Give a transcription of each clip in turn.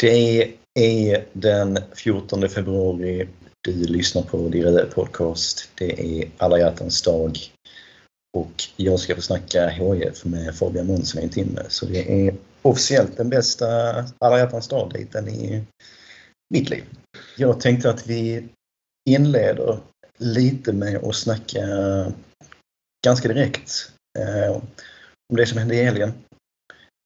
Det är den 14 februari. Du lyssnar på Dirre Podcast. Det är alla hjärtans dag. Och jag ska få snacka HIF med Fabian Månsson i en timme. Så det är officiellt den bästa alla hjärtans dag-dejten i mitt liv. Jag tänkte att vi inleder lite med att snacka ganska direkt eh, om det som hände i helgen.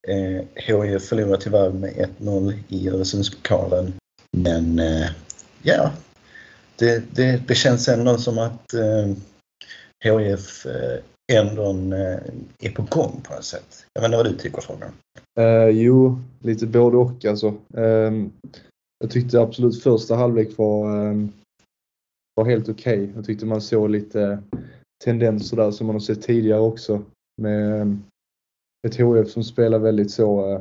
Eh, HIF förlorade tyvärr med 1-0 i Öresundspokalen. Men eh, ja, det, det, det, känns ändå som att eh, HIF eh, ändå eh, är på gång på något sätt. Jag vet inte vad du tycker Fabian? Eh, jo, lite både och alltså. Ehm, jag tyckte absolut första halvlek var, ehm, var helt okej. Okay. Jag tyckte man såg lite tendenser där som man har sett tidigare också med ehm, ett HF som spelar väldigt så eh,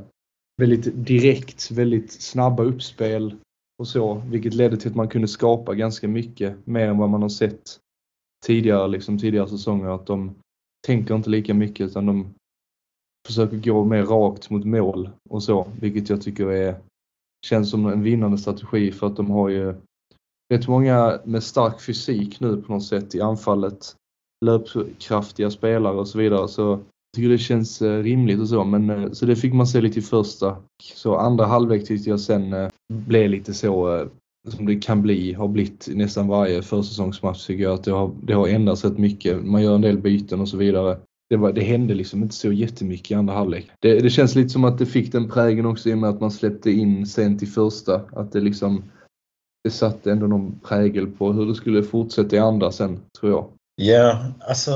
väldigt direkt, väldigt snabba uppspel och så, vilket ledde till att man kunde skapa ganska mycket mer än vad man har sett tidigare, liksom tidigare säsonger. Att de tänker inte lika mycket utan de försöker gå mer rakt mot mål och så, vilket jag tycker är, känns som en vinnande strategi för att de har ju rätt många med stark fysik nu på något sätt i anfallet. Löpkraftiga spelare och så vidare. Så tycker det känns eh, rimligt och så. Men, eh, så det fick man se lite i första. Så andra halvlek tyckte jag sen eh, blev lite så som det kan bli, har blivit nästan varje försäsongsmatch tycker jag att det har, det har ändrats rätt mycket. Man gör en del byten och så vidare. Det, var, det hände liksom inte så jättemycket i andra halvlek. Det, det känns lite som att det fick den prägen också i och med att man släppte in sent i första. Att det liksom det satte ändå någon prägel på hur det skulle fortsätta i andra sen, tror jag. Ja, alltså,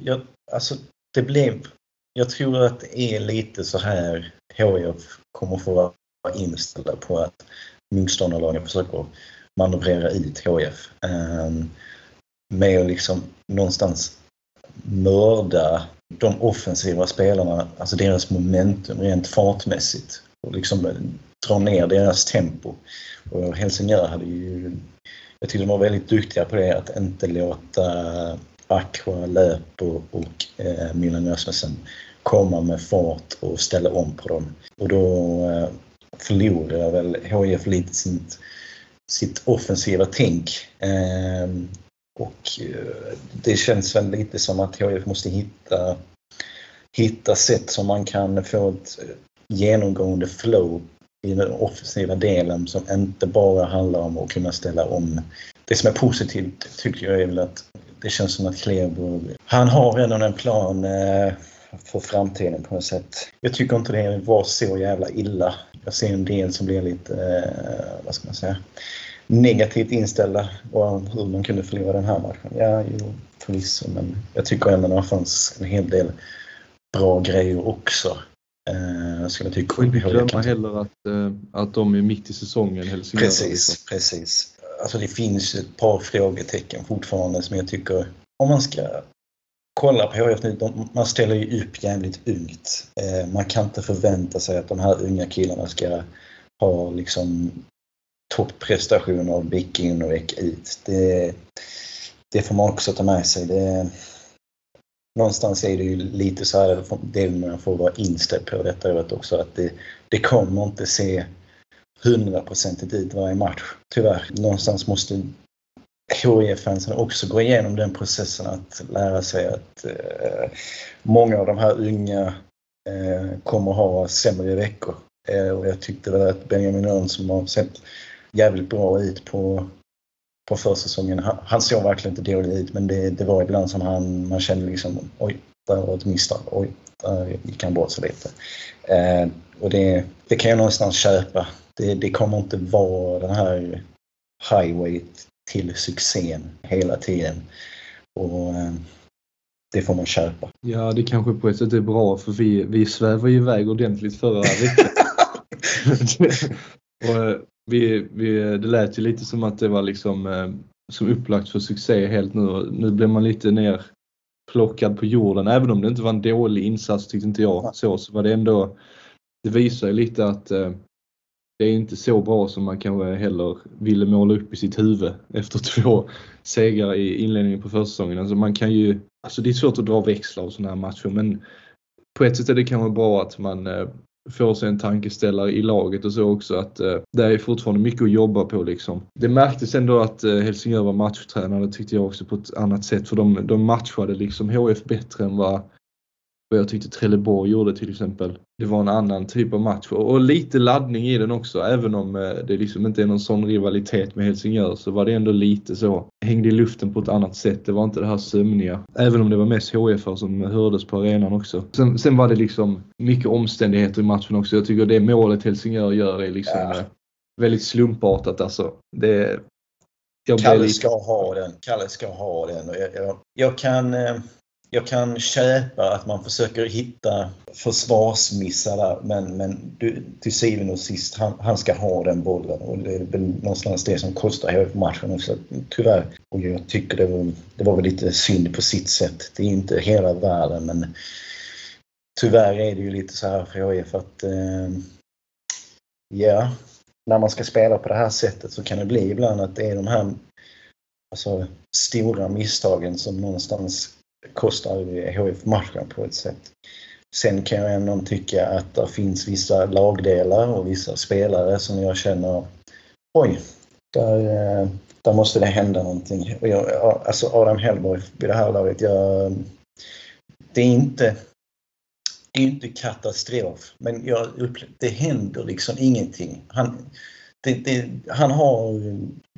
jag, alltså det blev... Jag tror att det är lite så här HIF kommer få vara inställda på att motståndarlagen försöker manövrera ut HIF. Ehm, med att liksom någonstans mörda de offensiva spelarna, alltså deras momentum rent fartmässigt och liksom dra ner deras tempo. Och Helsingör hade ju, jag tyckte de var väldigt duktiga på det, att inte låta Aqua, Löpo och eh, Milan Rasmussen komma med fart och ställa om på dem. Och då eh, förlorade väl HIF lite sitt, sitt offensiva tänk. Eh, och eh, det känns väl lite som att HIF måste hitta, hitta sätt som man kan få ett genomgående flow i den offensiva delen som inte bara handlar om att kunna ställa om. Det som är positivt tycker jag är väl att det känns som att Kleber, han har redan en plan eh, för framtiden på något sätt. Jag tycker inte det var så jävla illa. Jag ser en del som blir lite, eh, vad ska man säga, negativt inställda och hur man kunde förlora den här matchen. Ja, jo, förvisso, men jag tycker ändå att det fanns en hel del bra grejer också. Eh, skulle jag tycka. Och inte glömma heller att, eh, att de är mitt i säsongen, Helsingör. Precis, liksom. precis. Alltså det finns ett par frågetecken fortfarande som jag tycker, om man ska kolla på HF nu, de, man ställer ju upp jävligt ungt. Eh, man kan inte förvänta sig att de här unga killarna ska ha liksom topprestationer vecka in och vecka ut. Det, det får man också ta med sig. Det, någonstans är det ju lite så här, det man får vara inställd på detta året också, att det, det kommer inte se hundraprocentigt ut varje match, tyvärr. Någonstans måste HIF-fansen också gå igenom den processen att lära sig att eh, många av de här unga eh, kommer ha sämre veckor. Eh, och jag tyckte väl att Benjamin Örn som har sett jävligt bra ut på, på försäsongen. Han, han såg verkligen inte dålig ut men det, det var ibland som han, man kände liksom oj, där var ett misstag. Oj, där gick han bort sig lite. Eh, och det, det kan jag någonstans köpa. Det, det kommer inte vara den här highway till succén hela tiden. Och eh, det får man köpa. Ja, det kanske på ett sätt är bra för vi, vi svävar ju iväg ordentligt förra veckan. och eh, vi, vi, det lät ju lite som att det var liksom eh, som upplagt för succé helt nu. Nu blev man lite ner plockad på jorden. Även om det inte var en dålig insats tyckte inte jag så, så var det ändå, det visar ju lite att det är inte så bra som man kanske heller ville måla upp i sitt huvud efter två segrar i inledningen på försäsongen. Alltså man kan ju, alltså det är svårt att dra växlar av sådana här matcher men på ett sätt är det kanske bra att man, eh, får sig en tankeställare i laget och så också att eh, det är fortfarande mycket att jobba på liksom. Det märktes ändå att eh, Helsingör var matchtränare, tyckte jag också på ett annat sätt för de, de matchade liksom HF bättre än vad vad jag tyckte Trelleborg gjorde till exempel. Det var en annan typ av match och lite laddning i den också. Även om eh, det liksom inte är någon sån rivalitet med Helsingör så var det ändå lite så. Hängde i luften på ett annat sätt. Det var inte det här sömniga. Även om det var mest HF som hördes på arenan också. Sen, sen, var det liksom mycket omständigheter i matchen också. Jag tycker det målet Helsingör gör är liksom ja. Eh, väldigt slumpartat alltså. Det, Kalle ska ha den. Kalle ska ha den. Jag, jag, jag kan eh, jag kan köpa att man försöker hitta försvarsmissar där men, men du, till syvende och sist, han, han, ska ha den bollen och det är väl någonstans det som kostar HF matchen också, tyvärr. Och jag tycker det var, det var väl lite synd på sitt sätt. Det är inte hela världen men tyvärr är det ju lite så här för HF att eh, ja, när man ska spela på det här sättet så kan det bli ibland att det är de här alltså, stora misstagen som någonstans kostar HIF matchen på ett sätt. Sen kan jag ändå tycka att det finns vissa lagdelar och vissa spelare som jag känner oj, där, eh, där måste det hända någonting. Och jag, alltså Adam Hellborg vid det här laget, jag, det är inte det är inte katastrof, men jag upplever, det händer liksom ingenting. Han, det, det, han har,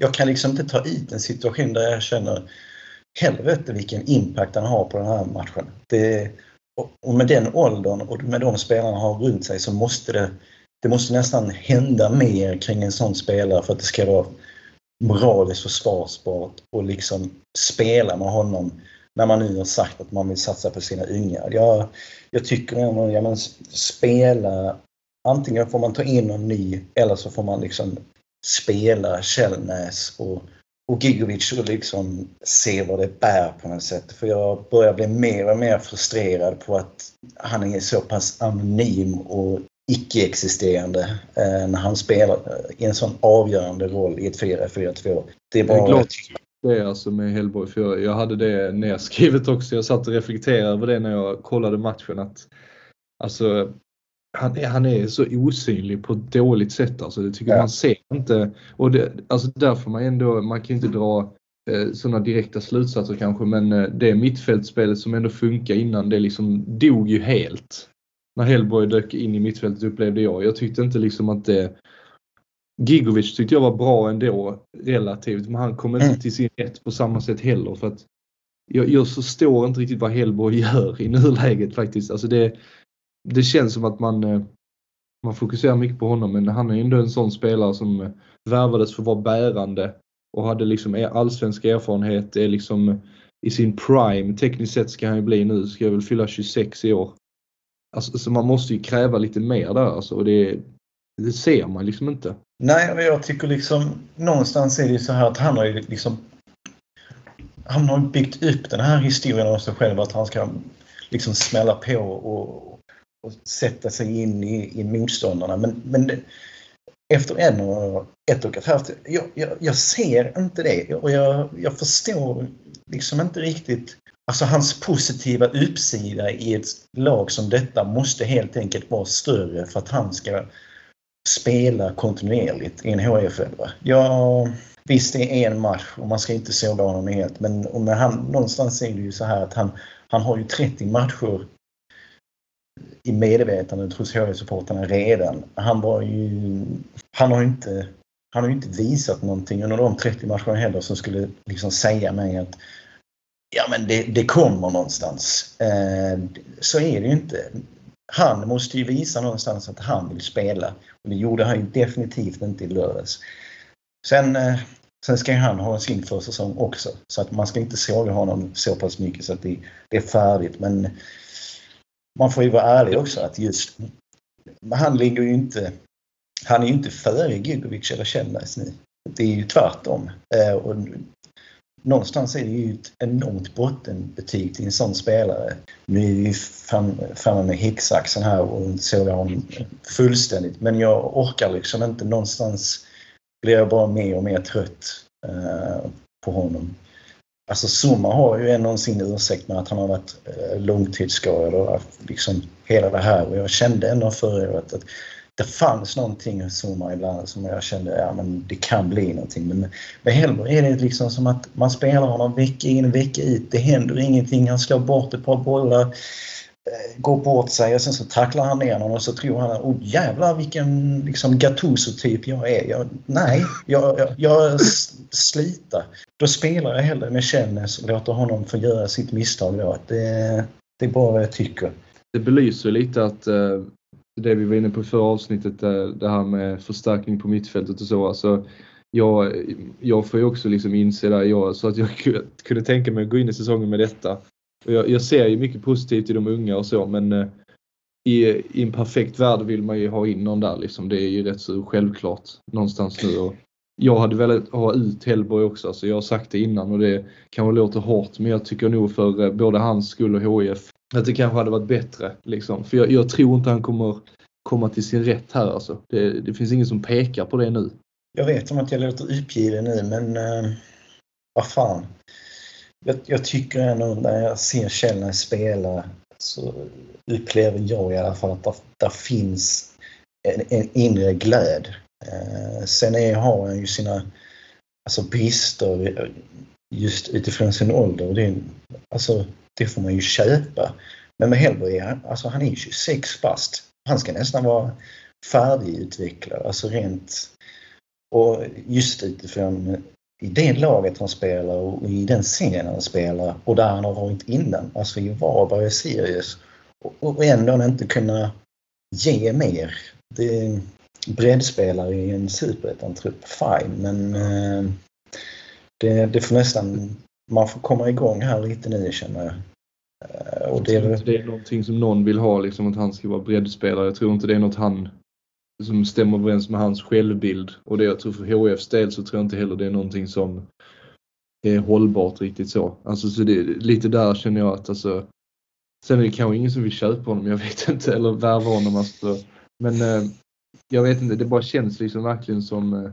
jag kan liksom inte ta ut en situation där jag känner helvete vilken impact han har på den här matchen. Det, och med den åldern och med de spelarna han har runt sig så måste det, det måste nästan hända mer kring en sån spelare för att det ska vara moraliskt försvarsbart och liksom spela med honom när man nu har sagt att man vill satsa på sina unga. Jag, jag tycker ändå, ja men spela, antingen får man ta in någon ny eller så får man liksom spela Källnäs och och Gigovic och liksom se vad det bär på något sätt. För jag börjar bli mer och mer frustrerad på att han är så pass anonym och icke-existerande eh, när han spelar i en sån avgörande roll i ett 4-4-2. Det är bara... Jag är glad det är alltså med Hellborg, för jag, jag hade det nedskrivet också. Jag satt och reflekterade över det när jag kollade matchen. Att, alltså, han, är, han är så osynlig på ett dåligt sätt. Alltså, det tycker ja. man ser inte. Och det, alltså därför man ändå, man kan inte dra eh, sådana direkta slutsatser kanske, men eh, det mittfältspelet som ändå funkar innan, det liksom dog ju helt. När Hellborg dök in i mittfältet upplevde jag. Jag tyckte inte liksom att det Gigovic tyckte jag var bra ändå relativt, men han kom inte mm. till sin rätt på samma sätt heller. För att jag, jag förstår inte riktigt vad Hellborg gör i nuläget faktiskt. Alltså det, det känns som att man, eh, man fokuserar mycket på honom men han är ändå en sån spelare som eh, värvades för att vara bärande och hade liksom e-, allsvensk erfarenhet, är liksom i sin prime. Tekniskt sett ska han ju bli nu, ska jag väl fylla 26 i år. Alltså, så man måste ju kräva lite mer där alltså, och det, det ser man liksom inte. Nej, men jag tycker liksom någonstans är det så här att han har ju liksom han har byggt upp den här historien om sig själv att han ska liksom smälla på och, och sätta sig in i, i motståndarna. Men, men det, efter en och ett och ett halvt jag, jag, jag ser inte det och jag, jag förstår liksom inte riktigt Alltså hans positiva uppsida i ett lag som detta måste helt enkelt vara större för att han ska spela kontinuerligt i en HIF-elva. Ja, visst det är en match och man ska inte såga honom helt men men han, någonstans är det ju så här att han, han har ju 30 matcher i medvetandet hos HV-supportrarna redan. Han var ju... Han har inte, han har inte visat någonting under de 30 matcherna heller som skulle liksom säga mig att ja men det, det kommer någonstans. Eh, så är det ju inte. Han måste ju visa någonstans att han vill spela. Och det gjorde han ju definitivt inte i lördags. Sen, eh, sen ska han ha sin försäsong också. Så att man ska inte såga honom så pass mycket så att det, det är färdigt. Men man får ju vara ärlig också att just han ligger ju inte han är ju inte före Gigovic eller Kjellnäs nu. Det är ju tvärtom. Eh, och någonstans är det ju ett enormt bottenbetyg till en sån spelare. Nu är vi framme med hicksaxen här och sågar honom fullständigt. Men jag orkar liksom inte. Någonstans blir jag bara mer och mer trött eh, på honom. Alltså Zuma har ju ändå sin ursäkt med att han har varit eh, långtidsskadad och liksom hela det här. Och jag kände ändå förra året att det fanns någonting hos Zuma ibland som jag kände ja, men det kan bli någonting. Men med Hellborg är det liksom som att man spelar honom vecka in och vecka ut. Det händer ingenting. Han slår bort ett par bollar. Eh, går bort sig och sen så tacklar han ner någon och så tror han oh jävlar vilken liksom Gattuso-typ jag är. Jag, nej, jag, jag, jag sliter. Då spelar jag hellre med Kjellnäs och låter honom få göra sitt misstag då. Det, det är bara vad jag tycker. Det belyser lite att eh, det vi var inne på i förra avsnittet, eh, det här med förstärkning på mittfältet och så. Alltså, jag, jag får ju också liksom inse det, jag, så att jag kunde tänka mig att gå in i säsongen med detta. Jag, jag, ser ju mycket positivt i de unga och så men eh, i, i, en perfekt värld vill man ju ha in någon där liksom. Det är ju rätt så självklart någonstans nu. Och jag hade velat ha ut Hellborg också, alltså jag har sagt det innan och det kanske låter hårt men jag tycker nog för eh, både hans skull och HIF att det kanske hade varit bättre. Liksom. För jag, jag tror inte han kommer komma till sin rätt här alltså. Det, det, finns ingen som pekar på det nu. Jag vet om att jag låter uppgiven nu men uh, vad fan jag, jag, tycker ändå när jag ser Kjellner spela så upplever jag i alla fall att där, finns en, en, inre glöd. Eh, sen är, har han ju sina alltså, brister just utifrån sin ålder. Det, alltså, det får man ju köpa. Men med Hellberg, alltså han är ju 26 bast. Han ska nästan vara färdigutvecklad, alltså rent och just utifrån i det laget han spelar och i den scenen han spelar och där han har varit innan, alltså i Varberg och Sirius och ändå inte kunna ge mer. Det är breddspelare i en superettan-trupp, fine, men eh, det, det får nästan, man får komma igång här lite nu känner jag. Eh, och det, inte det är någonting som någon vill ha, liksom att han ska vara breddspelare. Jag tror inte det är något han som stämmer överens med hans självbild. Och det jag tror för HFs del så tror jag inte heller det är någonting som är hållbart riktigt så. Alltså så det, lite där känner jag att alltså Sen är det kanske ingen som vill köpa honom, jag vet inte, eller värva honom. Alltså. Men eh, jag vet inte, det bara känns liksom verkligen som eh,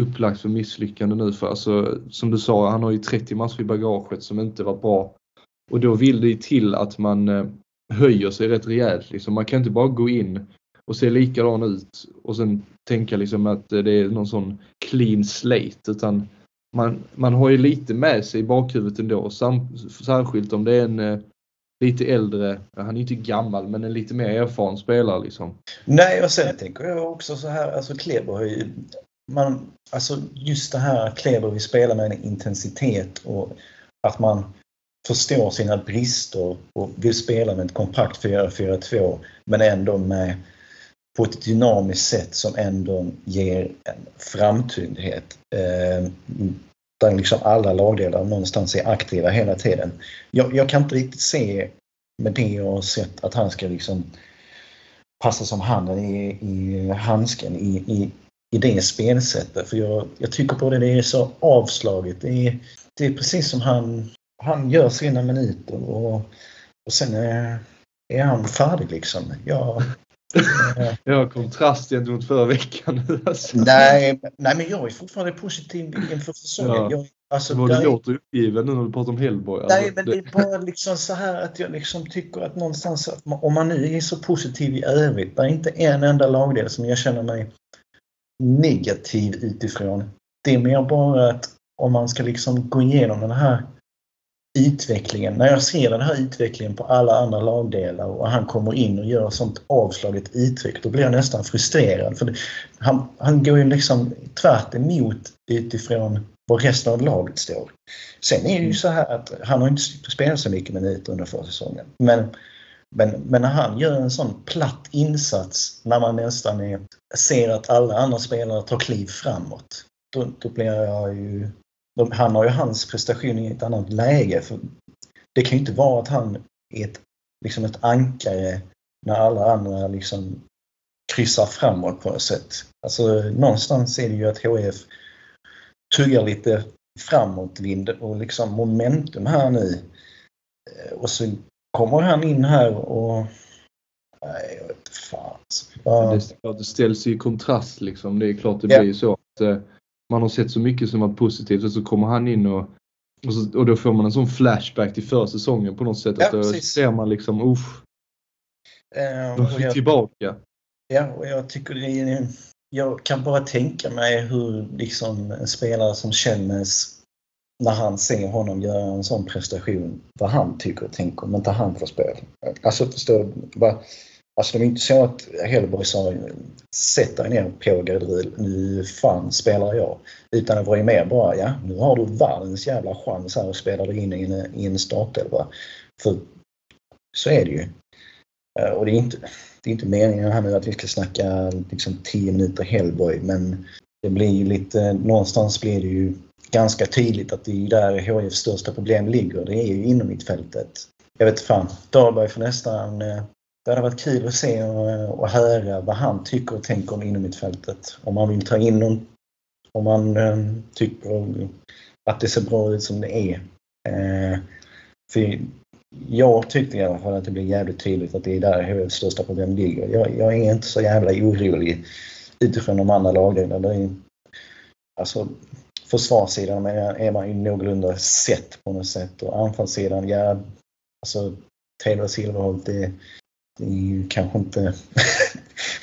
upplagt för misslyckande nu. För alltså, som du sa, han har ju 30 matcher i bagaget som inte var bra. Och då vill det ju till att man eh, höjer sig rätt rejält. Liksom. Man kan inte bara gå in och se likadan ut och sen tänka liksom att det är någon sån clean slate utan man, man har ju lite med sig i bakhuvudet ändå, sam, särskilt om det är en eh, lite äldre, han är inte gammal, men en lite mer erfaren spelare liksom. Nej, och sen tänker jag också så här, alltså Kleber har ju, man, alltså just det här att Kleber vill spela med en intensitet och att man förstår sina brister och vill spela med ett kompakt 4-4-2 men ändå med på ett dynamiskt sätt som ändå ger en framtyngdhet. Eh, där liksom alla lagdelar någonstans är aktiva hela tiden. Jag, jag, kan inte riktigt se med det jag har sett att han ska liksom passa som handen i, i handsken i, i, i det spelsättet. För jag, jag tycker på det, det är så avslaget. Det är, det är precis som han, han gör sina minuter och, och sen är, är han färdig liksom. Jag, Ja, kontrast gentemot förra veckan. Alltså. Nej, nej, men jag är fortfarande positiv inför säsongen. Ja. Jag, alltså, du där... låter uppgiven nu när du pratar om Hellborg? Nej, alltså, men det är bara liksom så här att jag liksom tycker att någonstans, att man, om man nu är så positiv i övrigt, det är inte en enda lagdel som jag känner mig negativ utifrån. Det är mer bara att om man ska liksom gå igenom den här utvecklingen. När jag ser den här utvecklingen på alla andra lagdelar och han kommer in och gör sånt avslaget uttryck, då blir jag nästan frustrerad. För det, han, han går ju liksom tvärt emot utifrån var resten av laget står. Sen är det ju så här att han har inte spelat så mycket minuter under försäsongen. Men, men, men när han gör en sån platt insats när man nästan är, ser att alla andra spelare tar kliv framåt. Då, då blir jag ju de, han har ju hans prestation i ett annat läge. För det kan ju inte vara att han är ett, liksom ett ankare när alla andra liksom kryssar framåt på något sätt. Alltså någonstans är det ju att HF tuggar lite framåtvind och liksom momentum här nu. Eh, och så kommer han in här och Nej, jag vet fan. Ja. Det, det ställs i kontrast liksom. Det är klart det ja. blir så att eh, man har sett så mycket som var positivt och så kommer han in och Och, så, och då får man en sån flashback till förra säsongen på något sätt. Ja, att då precis. ser man liksom, usch, Eh, då är jag, tillbaka. ja, och jag tycker det är, Jag kan bara tänka mig hur liksom en spelare som känns när han ser honom göra en sån prestation, vad han tycker och tänker om inte han får spel. Alltså förstår du? Alltså det var inte så att Hellborg sa sätt dig ner på Gadril, nu fan spelar jag. Utan det var ju mer bara, ja nu har du världens jävla chans här och spelar dig in i en, i en startelva. För så är det ju. Eh, och det är inte, det är inte meningen här nu att vi ska snacka liksom 10 minuter Hellborg men det blir ju lite, någonstans blir det ju ganska tydligt att det är där HIFs största problem ligger. Det är ju inom mittfältet. Jag vet fan, Dahlberg får nästan eh, det hade varit kul att se och, och höra vad han tycker och tänker om innermittfältet. Om han vill ta in någon, om han eh, tycker att det ser bra ut som det är. Eh, för jag tyckte i alla fall att det blev jävligt tydligt att det är där HFs största problem ligger. Jag, jag är inte så jävla orolig utifrån de andra lagen. Det är, alltså, försvarssidan är, är man ju någorlunda sett på något sätt och anfallssidan, ja, alltså Taylor Silverholt, det, det är ju kanske inte...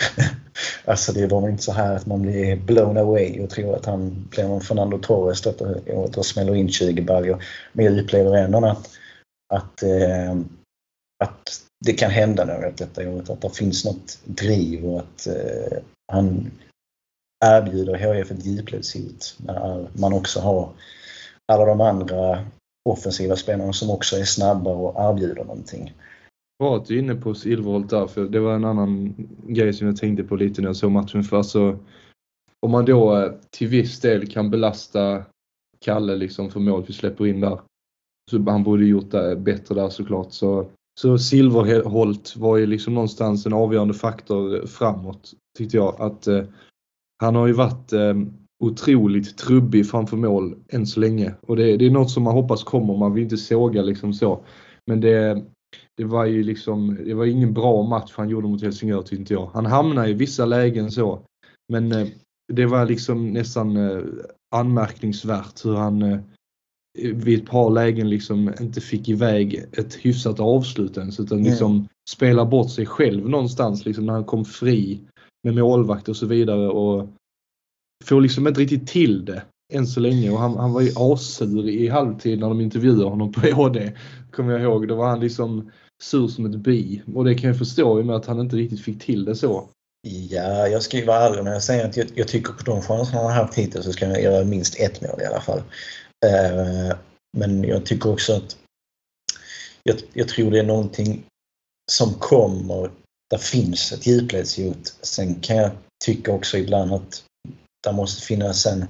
alltså det var inte så här att man blir blown away och tror att han blir en Fernando Torres detta året och smäller in 20 baljor. Men jag upplever ändå att, att, eh, att det kan hända något detta året. Att det finns något driv och att eh, han erbjuder HIF ett djupledshot när man också har alla de andra offensiva spelarna som också är snabba och erbjuder någonting. Bra att du är inne på Silverholt där, för det var en annan grej som jag tänkte på lite när jag såg matchen. För alltså, om man då eh, till viss del kan belasta Kalle liksom för mål vi släpper in där. Så han borde gjort det bättre där såklart. Så, så Silverholt var ju liksom någonstans en avgörande faktor framåt tyckte jag. Att eh, han har ju varit eh, otroligt trubbig framför mål än så länge. Och det, det är något som man hoppas kommer. Man vill inte såga liksom så. Men det, det var ju liksom, det var ingen bra match han gjorde mot Helsingör tyckte inte jag. Han hamnade i vissa lägen så. Men eh, det var liksom nästan eh, anmärkningsvärt hur han eh, vid ett par lägen liksom inte fick iväg ett hyfsat avslut ens utan liksom mm. spelar bort sig själv någonstans liksom när han kom fri med målvakt och så vidare och får liksom inte riktigt till det än så länge och han, han var ju assur i halvtid när de intervjuade honom på HD. Kommer jag ihåg. Då var han liksom sur som ett bi och det kan jag förstå i och med att han inte riktigt fick till det så. Ja, jag ska ju vara ärlig när jag säger att jag, jag tycker på de chanserna han har haft hittills så ska han göra minst ett mål i alla fall. Uh, men jag tycker också att jag, jag, tror det är någonting som kommer. Där finns ett djupledshot. Sen kan jag tycka också ibland att det måste finnas en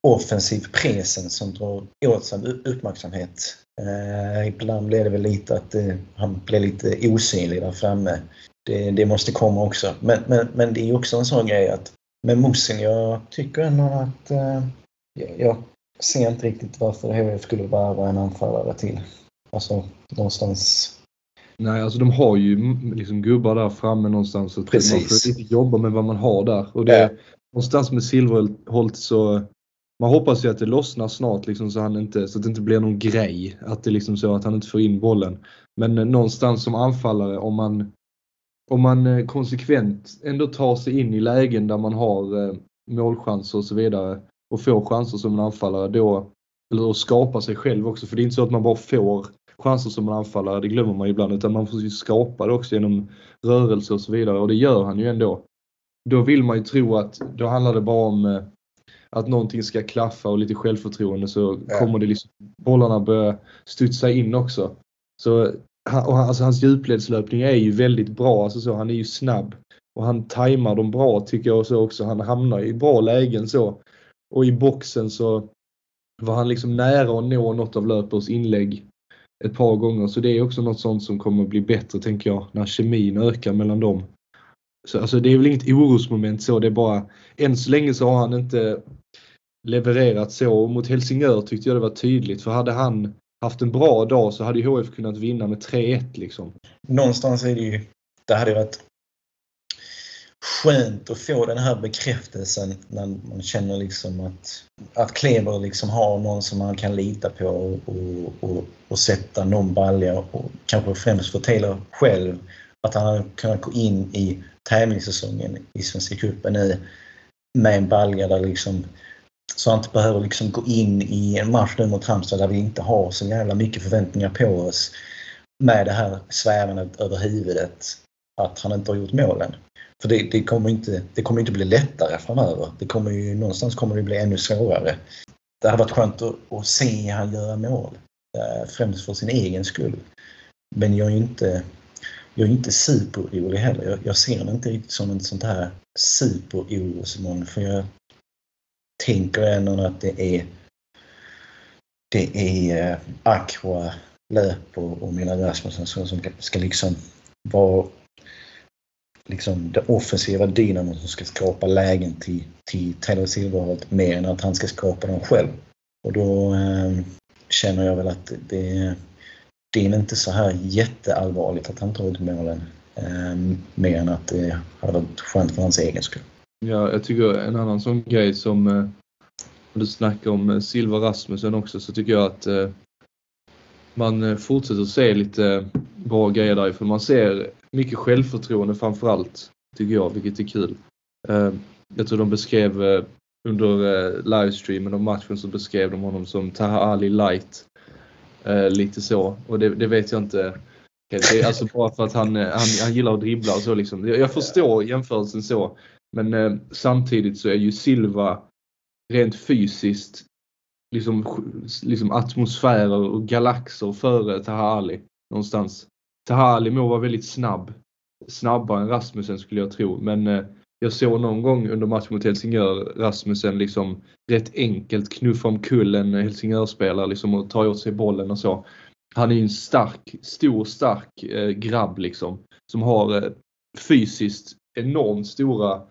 offensiv presen som drar åt sig uppmärksamhet. Uh, ibland blir det väl lite att han blir lite osynlig där framme. Det, det måste komma också. Men, men, men det är också en sån grej att med Musin, jag tycker ändå att jag ser inte riktigt varför HF skulle värva en anfallare till. Alltså någonstans. Nej, alltså de har ju liksom gubbar där framme någonstans. Så Precis. Man får lite jobba med vad man har där. Och det. Någonstans med Silverholt så man hoppas ju att det lossnar snart liksom så, han inte, så att det inte blir någon grej. Att det liksom så att han inte får in bollen. Men eh, någonstans som anfallare om man om man eh, konsekvent ändå tar sig in i lägen där man har eh, målchanser och så vidare och får chanser som en anfallare då, eller att skapa sig själv också. För det är inte så att man bara får chanser som en anfallare, det glömmer man ibland, utan man får ju skapa det också genom rörelse och så vidare och det gör han ju ändå. Då vill man ju tro att då handlar det bara om eh, att någonting ska klaffa och lite självförtroende så Ja. kommer det liksom, bollarna börja studsa in också. Så och han- alltså, hans djupledslöpning är ju väldigt bra, alltså så, han är ju snabb och han tajmar dem bra tycker jag så också. Han hamnar i bra lägen så. Och i boxen så var han liksom nära att nå något av Löpers inlägg ett par gånger. Så det är också något sånt som kommer att bli bättre tänker jag när kemin ökar mellan dem. Så alltså det är väl inget orosmoment så, det är bara än så länge så har han inte levererat så. Mot Helsingör tyckte jag det var tydligt för hade han haft en bra dag så hade ju HF kunnat vinna med 3-1 liksom. Någonstans är det ju, det hade varit skönt att få den här bekräftelsen när man känner liksom att, att Kleber liksom har någon som man kan lita på och, och, och, och sätta någon balja och kanske främst för Taylor själv att han har kunnat gå in i tävlingssäsongen i Svenska cupen nu med en balja där liksom så han inte behöver liksom gå in i en match nu mot Halmstad där vi inte har så jävla mycket förväntningar på oss med det här svävandet över huvudet att han inte har gjort målen. För det, det, kommer inte, det kommer inte bli lättare framöver. Det kommer ju, någonstans kommer det bli ännu svårare. Det hade varit skönt att, att se han göra mål. Eh, främst för sin egen skull. Men jag är ju inte, jag är inte superorolig heller. Jag, jag ser det inte riktigt som en sånt här superorosmoln. För jag tänker ändå att det är det är eh, Aqua, Löp och, och Milan Rasmussen som ska liksom vara liksom det offensiva dynamon som ska skapa lägen till, till Taylor Silverholt mer än att han ska skapa dem själv. Och då eh, känner jag väl att det, det är inte så här jätteallvarligt att han tar ut målen. Eh, mer än att det hade varit skönt för hans egen skull. Ja, jag tycker en annan sån grej som eh, du snackar om eh, Silva Rasmussen också så tycker jag att eh, man eh, fortsätter se lite eh, bra grejer därifrån. Man ser mycket självförtroende framförallt, tycker jag, vilket är kul. Eh, jag tror de beskrev eh, under livestreamen av matchen så beskrev de honom som Taha Ali light. Eh, lite så. Och det, det vet jag inte. Det är alltså bara för att han, eh, han, han gillar att dribbla och så liksom. Jag förstår jämförelsen så. Men eh, samtidigt så är ju Silva rent fysiskt liksom, liksom atmosfärer och galaxer före Tahali någonstans. Tahali må vara väldigt snabb. Snabbare än Rasmussen skulle jag tro. Men eh, jag såg någon gång under matchen mot Helsingör Rasmussen liksom rätt enkelt knuffa omkull en eh, Helsingörspelare liksom och ta åt sig bollen och så. Han är ju en stark, stor, stark eh, grabb liksom. Som har eh, fysiskt enormt stora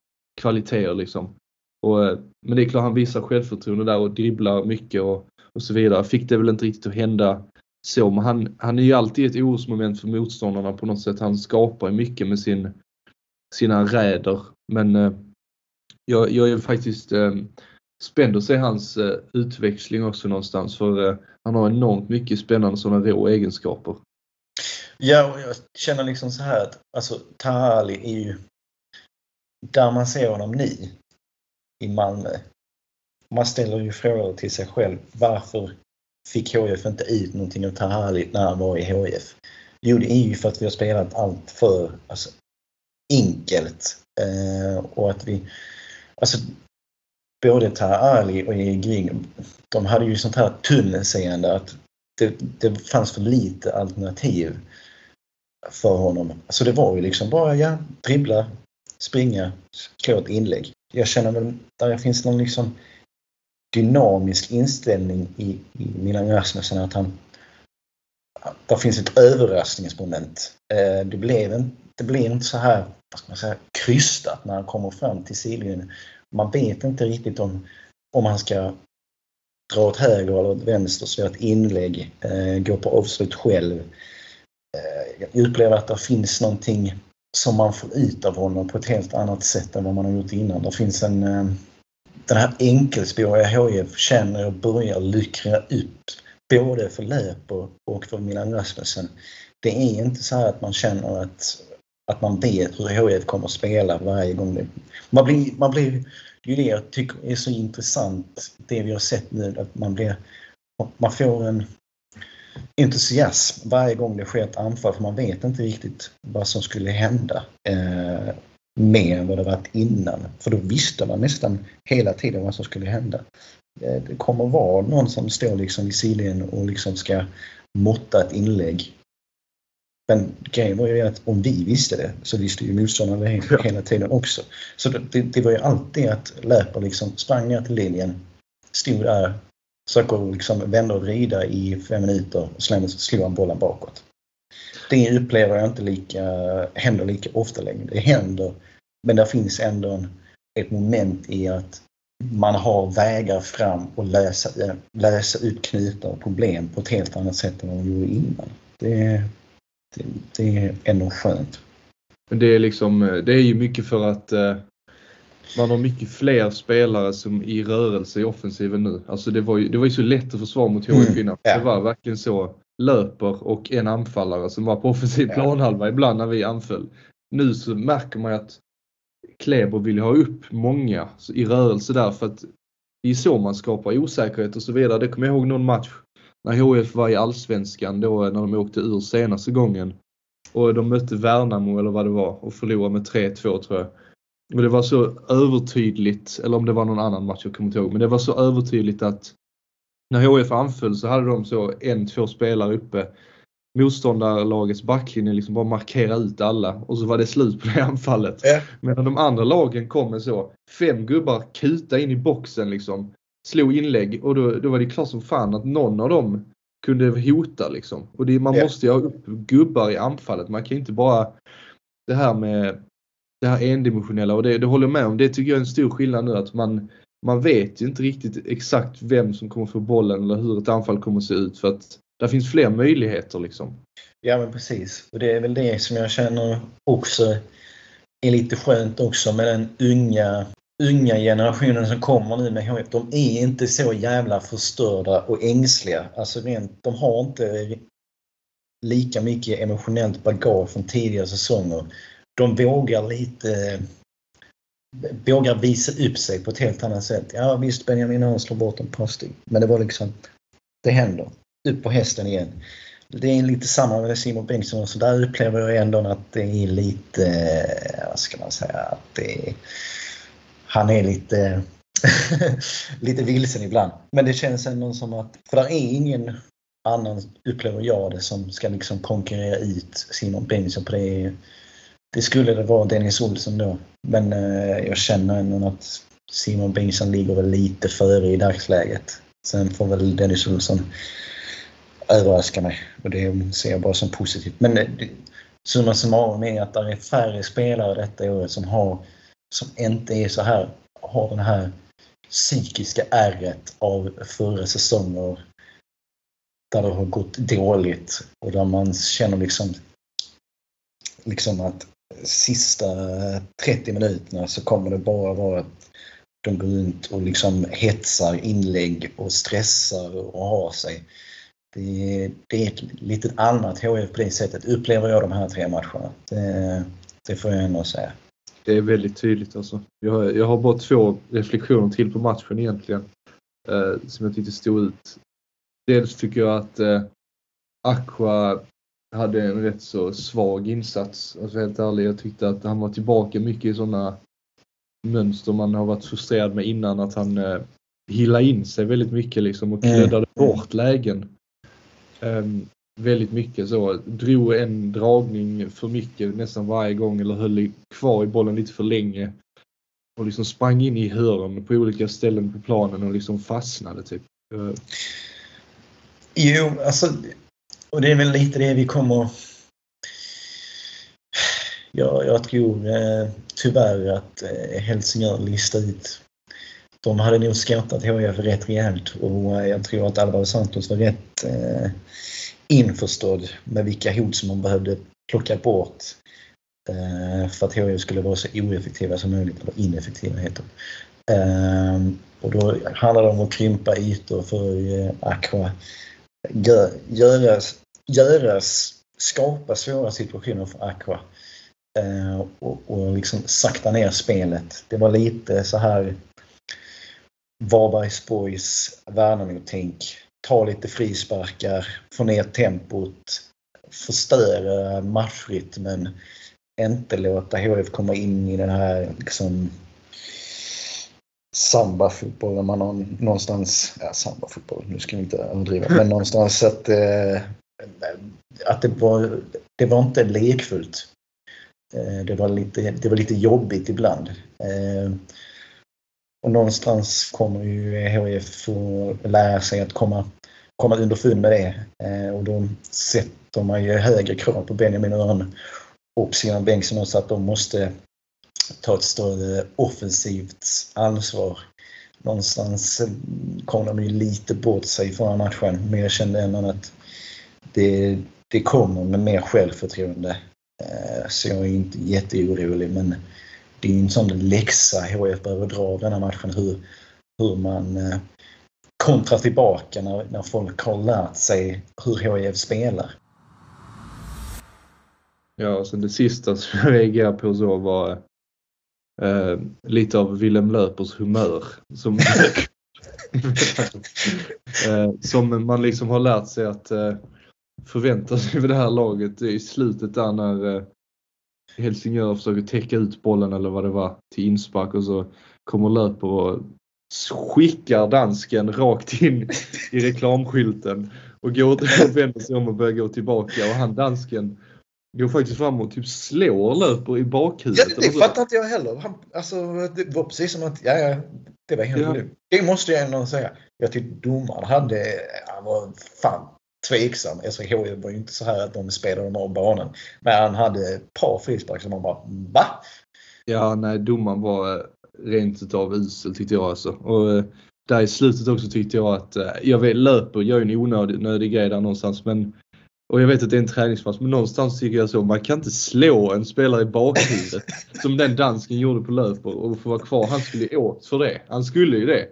kvaliteter liksom. Och, eh, men det är klart han visar självförtroende där och dribblar mycket och, och så vidare. Fick det väl inte riktigt att hända så, men han, han är ju alltid ett orosmoment för motståndarna på något sätt. Han skapar mycket med sin, sina räder. Men eh, jag, jag är faktiskt eh, spänd att se hans eh, utväxling också någonstans för eh, han har enormt mycket spännande sådana rå egenskaper. Ja, och jag känner liksom så här att alltså Tahali är ju där man ser honom nu i Malmö. Man ställer ju frågor till sig själv. Varför fick HIF inte ut någonting av Tahali när han var i HIF? Jo, det är ju för att vi har spelat allt för alltså, enkelt. Eh, och att vi... Alltså, både Ali och Gring, de hade ju sånt här tunnelseende att det, det fanns för lite alternativ för honom. Så det var ju liksom bara, ja, dribbla, springa, slå ett inlägg jag känner väl där det finns någon liksom dynamisk inställning i, i Milan Rasmussen att han där finns ett överraskningsmoment. Eh, det blev, inte, det blev inte så här vad ska man säga, krystat när han kommer fram till sidlinjen. Man vet inte riktigt om, om han ska dra åt höger eller åt vänster, slå ett inlägg, eh, gå på avslut själv. Eh, jag upplever att det finns någonting som man får ut av honom på ett helt annat sätt än vad man har gjort innan. Det finns en... Eh, den här enkelspåriga HIF känner jag börjar luckra upp både för Löper och för Milan Rasmussen. Det är inte så att man känner att, att man vet hur HIF kommer att spela varje gång. Det, man blir, man blir, det är ju det jag tycker är så intressant, det vi har sett nu, att man blir man får en entusiasm varje gång det sker ett anfall för man vet inte riktigt vad som skulle hända eh, mer än vad det varit innan. För då visste man nästan hela tiden vad som skulle hända. Eh, det kommer vara någon som står liksom vid sidlinjen och liksom ska måtta ett inlägg. Men grejen var ju att om vi visste det så visste ju motståndarna det hela tiden också. Så det, det var ju alltid att löpa liksom sprang ner till linjen, stod där, försöker liksom vända och vrida i fem minuter och sen slår han bollen bakåt. Det upplever jag inte lika, händer lika ofta längre. Det händer, men det finns ändå en, ett moment i att man har vägar fram och läsa, läsa ut knutar och problem på ett helt annat sätt än man gjorde innan. Det, det, det är ändå skönt. Men det är liksom, det är ju mycket för att eh, man har mycket fler spelare som i rörelse i offensiven nu. Alltså det var ju, det var ju så lätt att försvara mot HIF mm. Ja. Det var verkligen så. Löper och en anfallare som var på offensiv planhalva ibland när vi anföll. Nu så märker man ju att Kleber vill ha upp många i rörelse där för att det är så man skapar osäkerhet och så vidare. Det kommer jag ihåg någon match när HF var i Allsvenskan då när de åkte ur senaste gången. Och de mötte Värnamo eller vad det var och förlorade med 3-2 tror jag. Och det var så övertydligt, eller om det var någon annan match jag kommer inte ihåg, men det var så övertydligt att när HF anföll så hade de så en, två spelare uppe. Motståndarlagets backlinje liksom bara markera ut alla och så var det slut på det anfallet. Ja. Medan de andra lagen kom med så fem gubbar kuta in i boxen liksom. Slog inlägg och då, då var det klart som fan att någon av dem kunde hota liksom. Och det, man ja. måste ju ha upp gubbar i anfallet. Man kan inte bara det här med det här endimensionella och det, det håller jag med om. Det tycker jag är en stor skillnad nu att man, man vet ju inte riktigt exakt vem som kommer få bollen eller hur ett anfall kommer att se ut för att det finns fler möjligheter liksom. Ja men precis och det är väl det som jag känner också är lite skönt också med den unga unga generationen som kommer nu med HF, de är inte så jävla förstörda och ängsliga. Alltså rent, de har inte lika mycket emotionellt bagage från tidigare säsonger de vågar lite vågar visa upp sig på ett helt annat sätt. Ja visst, Benjamin Öhrn slår bort en posting. Men det var liksom, det händer. Upp på hästen igen. Det är lite samma med Simon Bengtsson. Så där upplever jag ändå att det är lite, eh, vad ska man säga, att det är, han är lite lite vilsen ibland. Men det känns ändå som att, för det är ingen annan, upplever jag det, som ska liksom konkurrera ut Simon Bengtsson på det det skulle det vara Dennis Olsson då. Men eh, jag känner ändå att Simon Bengtsson ligger väl lite före i dagsläget. Sen får väl Dennis Olsson överraska mig och det ser jag bara som positivt. Men eh, summa summarum är att det är färre spelare detta året som har som inte är så här, har den här psykiska ärret av förra säsonger där det har gått dåligt och där man känner liksom liksom att sista 30 minuterna så kommer det bara vara att de går runt och liksom hetsar inlägg och stressar och har sig. Det, det är ett lite annat HIF på det sättet, upplever jag de här tre matcherna. Det, det får jag ändå säga. Det är väldigt tydligt alltså. Jag, jag har bara två reflektioner till på matchen egentligen. Eh, som jag tyckte stod ut. Dels tycker jag att eh, Aqua hade en rätt så svag insats. Alltså helt ärligt, jag tyckte att han var tillbaka mycket i sådana mönster man har varit frustrerad med innan. Att han eh, hillade in sig väldigt mycket liksom och mm. kläddade mm. bort lägen. Um, väldigt mycket så. Drog en dragning för mycket nästan varje gång eller höll kvar i bollen lite för länge. Och liksom sprang in i hörn på olika ställen på planen och liksom fastnade typ. Jo, alltså och det är väl lite det vi kommer... Ja, jag tror eh, tyvärr att eh, Helsingör listar ut de hade nog skrattat HIF rätt rejält och eh, jag tror att Alvaro Santos var rätt eh, införstådd med vilka hot som man behövde plocka bort eh, för att HIF skulle vara så oeffektiva som möjligt, eller ineffektiva heter ehm, och då handlar det om att krympa ytor för eh, Aqua göra, göra, skapa svåra situationer för Aqua ehm, och, och liksom sakta ner spelet. Det var lite så här Varbergs Boys Värnamo-tänk. Ta lite frisparkar, få ner tempot, förstöra matchrytmen, inte låta HF komma in i den här liksom samba-fotboll man har någonstans, ja samba-fotboll, nu ska vi inte överdriva, men någonstans att, eh, att det, var, det var inte lekfullt. Eh, det, var lite, det var lite jobbigt ibland. Eh, och någonstans kommer ju HIF att lära sig att komma, komma underfund med det. Eh, och då sätter man ju högre krav på Benjamin Öhrn och Simon Bengtsson också att de måste ta ett större offensivt ansvar. Någonstans kom de ju lite bort sig förra matchen men jag kände ändå att det, det kommer med mer självförtroende. Eh, så jag är inte jätteorolig men det är en sån läxa HF behöver dra av den här matchen. Hur, hur man eh, kontrar tillbaka när, när folk har lärt sig hur HIF spelar. Ja, och sen det sista som jag reagerade på så var eh, lite av Willem Löpers humör. Som, eh, som man liksom har lärt sig att eh, förvänta sig vid det här laget i slutet där när eh, Helsingör försöker täcka ut bollen eller vad det var till inspark och så kommer Löper och skickar dansken rakt in i reklamskylten och går och vänder sig om och börjar gå tillbaka och han dansken går faktiskt fram och typ slår Löper i bakhuvudet. Ja, det fattar inte jag heller. Han, alltså, det var precis som att, ja, ja det var helt ja. Det måste jag ändå säga. Jag tyckte domaren hade, han var fan tveksam. SVH var ju inte så här att de spelade av banan. Men han hade ett par frisparkar som man bara, va? Ja, nej, domaren var eh, rent utav usel tyckte jag alltså. Och eh, där i slutet också tyckte jag att, eh, jag vet, löper, gör en onödig nödig grej där någonstans men och jag vet att det är en träningsmatch men någonstans tycker jag så, man kan inte slå en spelare i bakhuvudet som den dansken gjorde på löper och få vara kvar. Han skulle ju åkt för det. Han skulle ju det.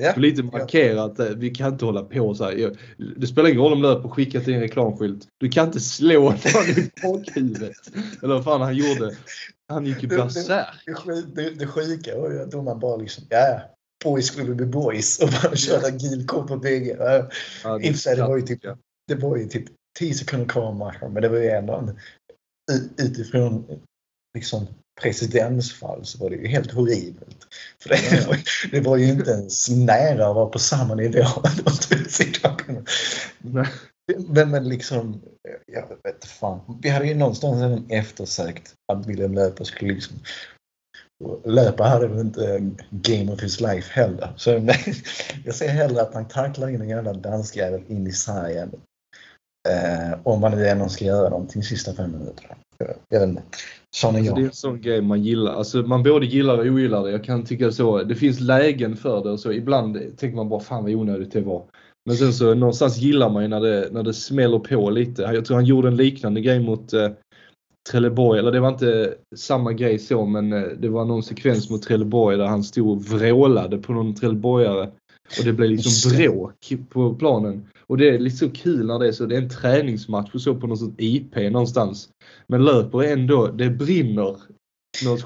Ja. Lite markera att eh, vi kan inte hålla på så här. Det spelar ingen roll om löper skickat in en reklamskylt. Du kan inte slå någon i bakhuvudet. Eller vad fan han gjorde. Han gick ju bärsärk. Det, det, det sjuka var ju att domaren bara liksom, ja boys will be boys och bara körde gul kort på bägge. Ja, det, det, var ju typ, det var ju typ 10 sekunder kvar av matchen men det var ju ändå utifrån liksom presidensfall så var det ju helt horribelt. För det, ja. var, det var ju inte ens nära att vara på samma nivå. Men, men liksom, jag vet fan. Vi hade ju någonstans även eftersökt att William Löper skulle liksom Löper hade väl inte game of his life heller. Så nej, jag ser hellre att han tacklar in en jävla danskjävel in i sargen. Eh, om man nu ändå ska göra någonting sista fem minuterna. Jag vet inte. Sån är jag. Alltså, det är en sån grej man gillar. Alltså man både gillar och ogillar det. Jag kan tycka så. Det finns lägen för det och så. Ibland tänker man bara fan vad onödigt det var. Men sen så någonstans gillar man ju när det, när det smäller på lite. Jag tror han gjorde en liknande grej mot eh, Trelleborg, eller det var inte samma grej så men eh, det var någon sekvens mot Trelleborg där han stod och vrålade på någon Trelleborgare. Och det blev liksom bråk på planen. Och det är lite så kul när det är så. Det är en träningsmatch och så på något sätt IP någonstans. Men löper ändå, det brinner.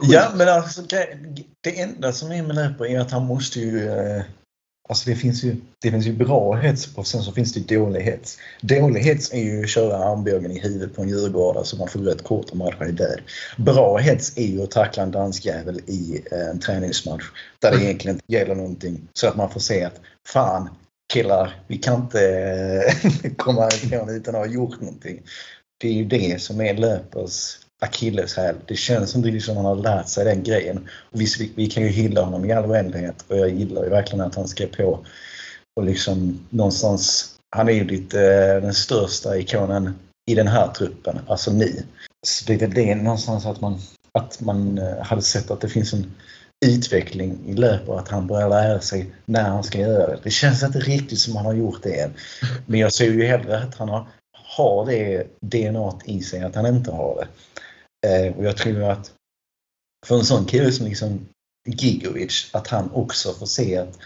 Ja men alltså det, det enda som är med löper är att han måste ju eh, Alltså det finns ju, det finns ju bra hets och sen så finns det dålig hets. Dålig hets är ju att köra armbågen i huvudet på en djurgårdare så man får rött kort och matchen är död. Bra hets är ju att tackla en danskjävel i eh, en träningsmatch där det egentligen inte gäller någonting. Så att man får se att fan killar, vi kan inte eh, komma ifrån utan att ha gjort någonting. Det är ju det som är löpers akilleshäl. Det känns inte som liksom han har lärt sig den grejen. Och vi, vi kan ju hylla honom i all oändlighet och jag gillar ju verkligen att han skrev på. Och liksom någonstans, han är ju lite eh, den största ikonen i den här truppen, alltså nu. Så det är det någonstans att man, att man eh, hade sett att det finns en utveckling i löper att han börjar lära sig när han ska göra det. Det känns inte riktigt som han har gjort det än. Men jag ser ju hellre att han har, har det DNA i sig, att han inte har det. Eh, och jag tror att för en sån kille som liksom Gigovic, att han också får se att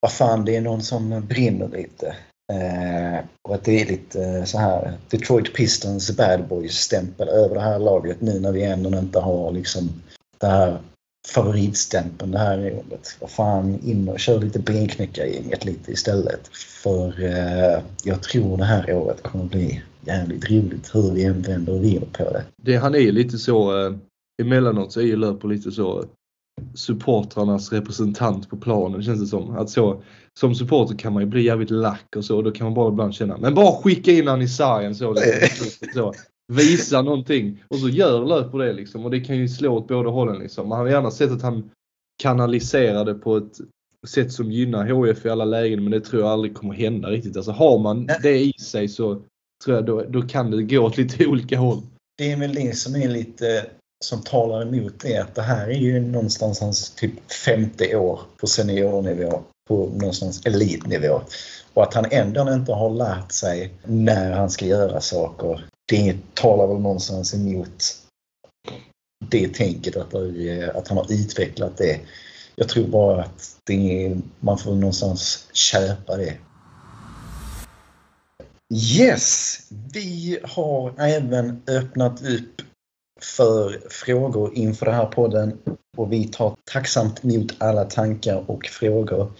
vad fan, det är någon som brinner lite. Eh, och att det är lite eh, så här Detroit Pistons bad boys-stämpel över det här laget nu när vi ändå inte har liksom det här favoritstämpeln det här året. Vad fan, in och kör lite benknäckargänget lite istället. För eh, jag tror det här året kommer bli jävligt roligt hur vi än vänder och vrider på det. det. Han är lite så, eh, emellanåt så är ju Löper lite så supportrarnas representant på planen känns det som. Att så, som supporter kan man ju bli jävligt lack och så. Då kan man bara ibland känna, men bara skicka in han i sargen så. så visa någonting och så gör Löper det liksom och det kan ju slå åt båda hållen liksom. Man hade gärna sett att han kanaliserar det på ett sätt som gynnar HF i alla lägen men det tror jag aldrig kommer hända riktigt. Alltså har man det i sig så tror jag då, då kan det gå åt lite olika håll. Det är väl det som är lite som talar emot det att det här är ju någonstans hans typ femte år på seniornivå på någonstans elitnivå. Och att han ändå inte har lärt sig när han ska göra saker det talar väl någonstans emot det tänket att, eh, att han har utvecklat det. Jag tror bara att det man får någonstans köpa det. Yes! Vi har även öppnat upp för frågor inför den här podden och vi tar tacksamt emot alla tankar och frågor.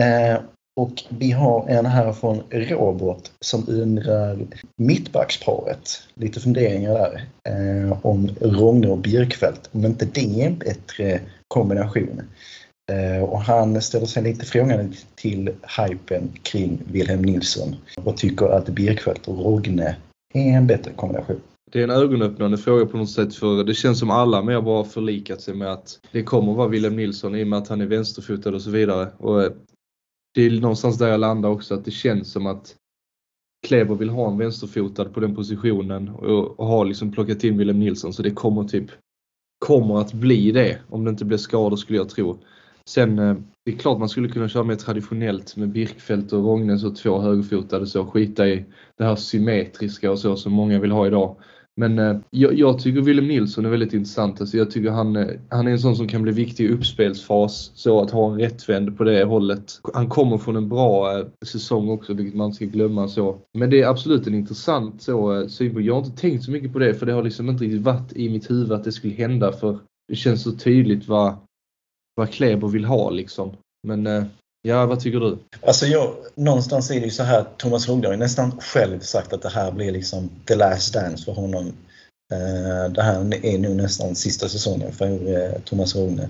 Eh, och vi har en här från Robert som undrar mittbacksparet. Lite funderingar där eh, om Rogne och Björkfeldt. Om inte det är en bättre kombination. Eh, och han ställer sig lite frågande till hypen kring Wilhelm Nilsson och tycker att Björkfeldt och Rogne är en bättre kombination. Det är en ögonöppnande fråga på något sätt för det känns som alla mer bara förlikat sig med att det kommer vara Wilhelm Nilsson i och med att han är vänsterfotad och så vidare. Och eh, det är någonstans där jag landar också att det känns som att Kleber vill ha en vänsterfotad på den positionen och, och har liksom plockat in Wilhelm Nilsson så det kommer typ kommer att bli det om det inte blir skador skulle jag tro. Sen eh, det är klart man skulle kunna köra mer traditionellt med Birkfeldt och Rogne, och två högerfotade så skita i det här symmetriska och så som många vill ha idag. Men eh, jag, jag, tycker Willem Nilsson är väldigt intressant. Alltså jag tycker han, eh, han är en sån som kan bli viktig i uppspelsfas. Så att ha en rättvänd på det hållet. Han kommer från en bra eh, säsong också, vilket man ska glömma. så. Men det är absolut en intressant så, eh, synpunkt. Jag har inte tänkt så mycket på det för det har liksom inte riktigt varit i mitt huvud att det skulle hända. För det känns så tydligt vad, vad Kleber vill ha liksom. Men eh, Ja, vad tycker du? Alltså jag, någonstans är det ju så här, Thomas Rogge har nästan själv sagt att det här blir liksom the last dance för honom. Eh, det här är nog nästan sista säsongen för eh, Thomas Rogne.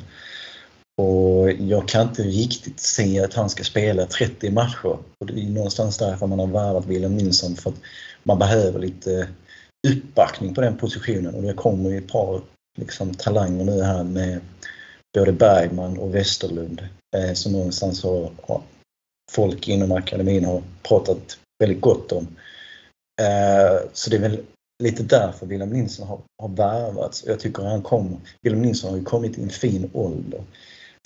Och jag kan inte riktigt se att han ska spela 30 matcher. Och det är någonstans därför man har värvat William Nilsson för att man behöver lite uppbackning på den positionen och det kommer ju ett par liksom, talanger nu här med både Bergman och Westerlund eh, som någonstans har, har, folk inom akademin har pratat väldigt gott om. Eh, så det är väl lite därför William Nilsson har, har värvats. Jag tycker han kommer, William Nilsson har ju kommit i en fin ålder.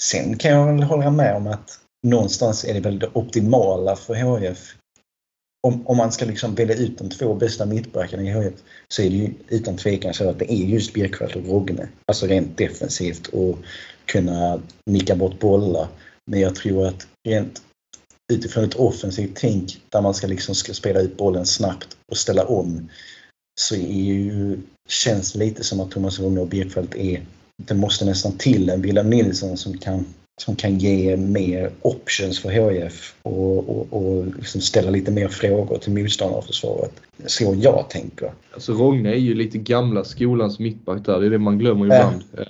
Sen kan jag väl hålla med om att någonstans är det väl det optimala för HIF om, om man ska liksom välja ut de två bästa mittbackarna i HIF så är det ju utan tvekan så att det är just Birkvall och Rogne. Alltså rent defensivt och kunna nicka bort bollar. Men jag tror att rent utifrån ett offensivt tänk där man ska liksom ska spela ut bollen snabbt och ställa om så är ju, känns det lite som att Thomas Rogne och Björkfeldt är det måste nästan till en Wilhelm Nilsson som kan som kan ge mer options för HIF och, och, och liksom ställa lite mer frågor till motståndarförsvaret. Så jag tänker. Alltså Rogne är ju lite gamla skolans mittback där, det är det man glömmer ibland. Äh.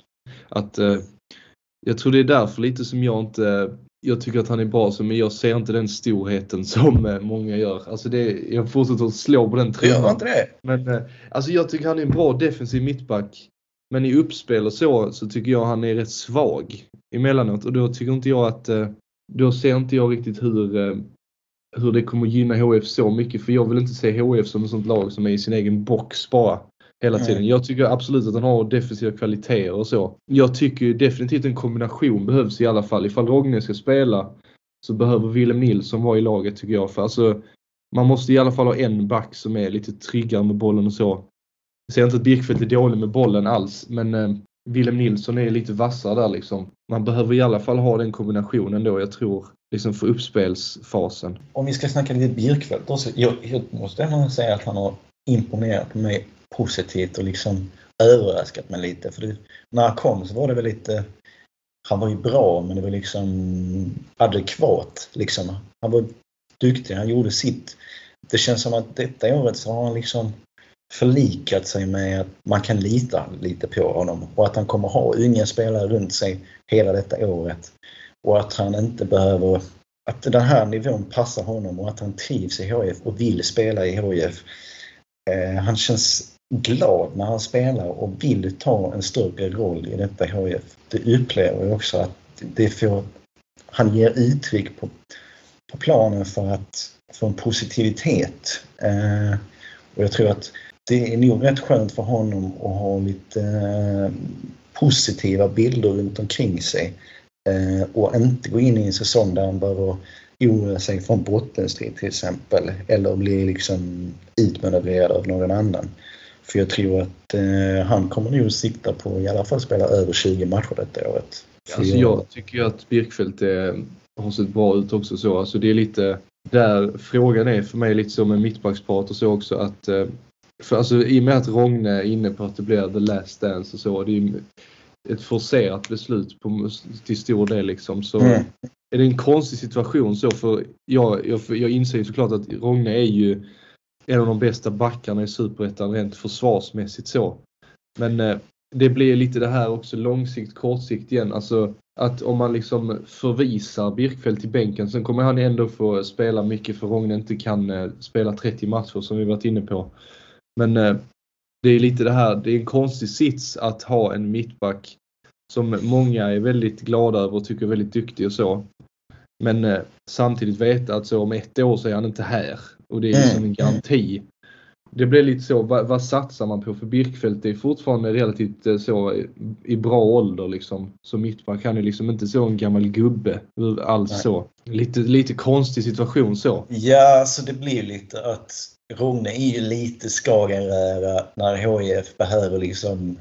Att, eh, jag tror det är därför lite som jag inte jag tycker att han är bra, men jag ser inte den storheten som eh, många gör. Alltså det, jag fortsätter att slå på den trumman. Gör inte det? Men eh, alltså jag tycker han är en bra defensiv mittback. Men i uppspel och så, så tycker jag han är rätt svag emellanåt och då tycker inte jag att, eh, då ser inte jag riktigt hur, hur det kommer gynna HF så mycket för jag vill inte se HF som ett sånt lag som är i sin egen box bara hela tiden. Mm. Jag tycker absolut att han har defensiva kvaliteter och så. Jag tycker definitivt en kombination behövs i alla fall. Ifall Rogne ska spela så behöver Willem Nilsson vara i laget tycker jag. För alltså, man måste i alla fall ha en back som är lite tryggare med bollen och så. Jag säger inte att Birkfeldt är dålig med bollen alls, men eh, Willem Nilsson är lite vassare där liksom. Man behöver i alla fall ha den kombinationen då, jag tror, liksom för uppspelsfasen. Om vi ska snacka lite Birkfeldt också. Jag, jag måste ändå säga att han har imponerat på mig positivt och liksom överraskat mig lite. För det, när han kom så var det väl lite han var ju bra men det var liksom adekvat. Liksom. Han var duktig, han gjorde sitt. Det känns som att detta året så har han liksom förlikat sig med att man kan lita lite på honom och att han kommer ha unga spelare runt sig hela detta året. Och att han inte behöver, att den här nivån passar honom och att han trivs i HIF och vill spela i HIF. Eh, han känns glad när han spelar och vill ta en större roll i detta HIF. Det upplever jag också att det får, han ger uttryck på, på planen för att få en positivitet. Eh, och jag tror att det är nog rätt skönt för honom att ha lite eh, positiva bilder runt omkring sig eh, och inte gå in i en säsong där han behöver oroa sig från bottenstrid till exempel eller bli liksom utmanövrerad av någon annan. För jag tror att eh, han kommer nog sikta på i alla fall spela över 20 matcher detta året. Alltså jag tycker ju att Birkfeldt är, har sett bra ut också så. Alltså det är lite där frågan är för mig lite som med mittbacksprat och så också att eh, för alltså, I och med att Rogne är inne på att det blir the last dance och så. Det är ett forcerat beslut på, till stor del liksom. Så mm. är det en konstig situation så för jag, jag, jag inser ju såklart att Rogne är ju en av de bästa backarna i Superettan rent försvarsmässigt så. Men eh, det blir lite det här också långsikt, kortsikt igen. Alltså att om man liksom förvisar Birkfeldt till bänken sen kommer han ändå få spela mycket för Rogne inte kan eh, spela 30 matcher som vi varit inne på. Men eh, det är lite det här, det är en konstig sits att ha en mittback som många är väldigt glada över och tycker är väldigt duktig och så. Men eh, samtidigt veta att så om ett år så är han inte här och det är liksom en garanti. Det blir lite så, vad, vad satsar man på? För Birkfeldt är fortfarande relativt eh, så i bra ålder liksom. Så mittback, han är liksom inte så en gammal gubbe alls Nej. så. Lite, lite konstig situation så. Ja, så det blir lite att Rogne är ju lite Skagenröra när HIF behöver liksom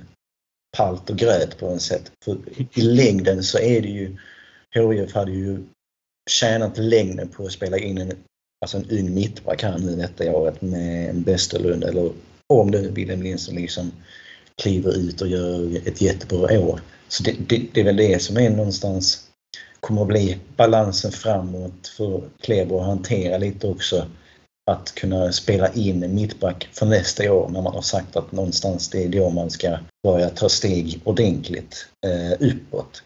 palt och gröt på något sätt. För I längden så är det ju HIF hade ju tjänat längden på att spela in en, alltså en ung mittback här nu detta året med en Westerlund eller om det nu Wilhelm Lindström liksom kliver ut och gör ett jättebra år. Så det, det, det, är väl det som är någonstans kommer att bli balansen framåt för Kleber att hantera lite också att kunna spela in en mittback för nästa år när man har sagt att någonstans det är då man ska börja ta steg ordentligt eh, uppåt.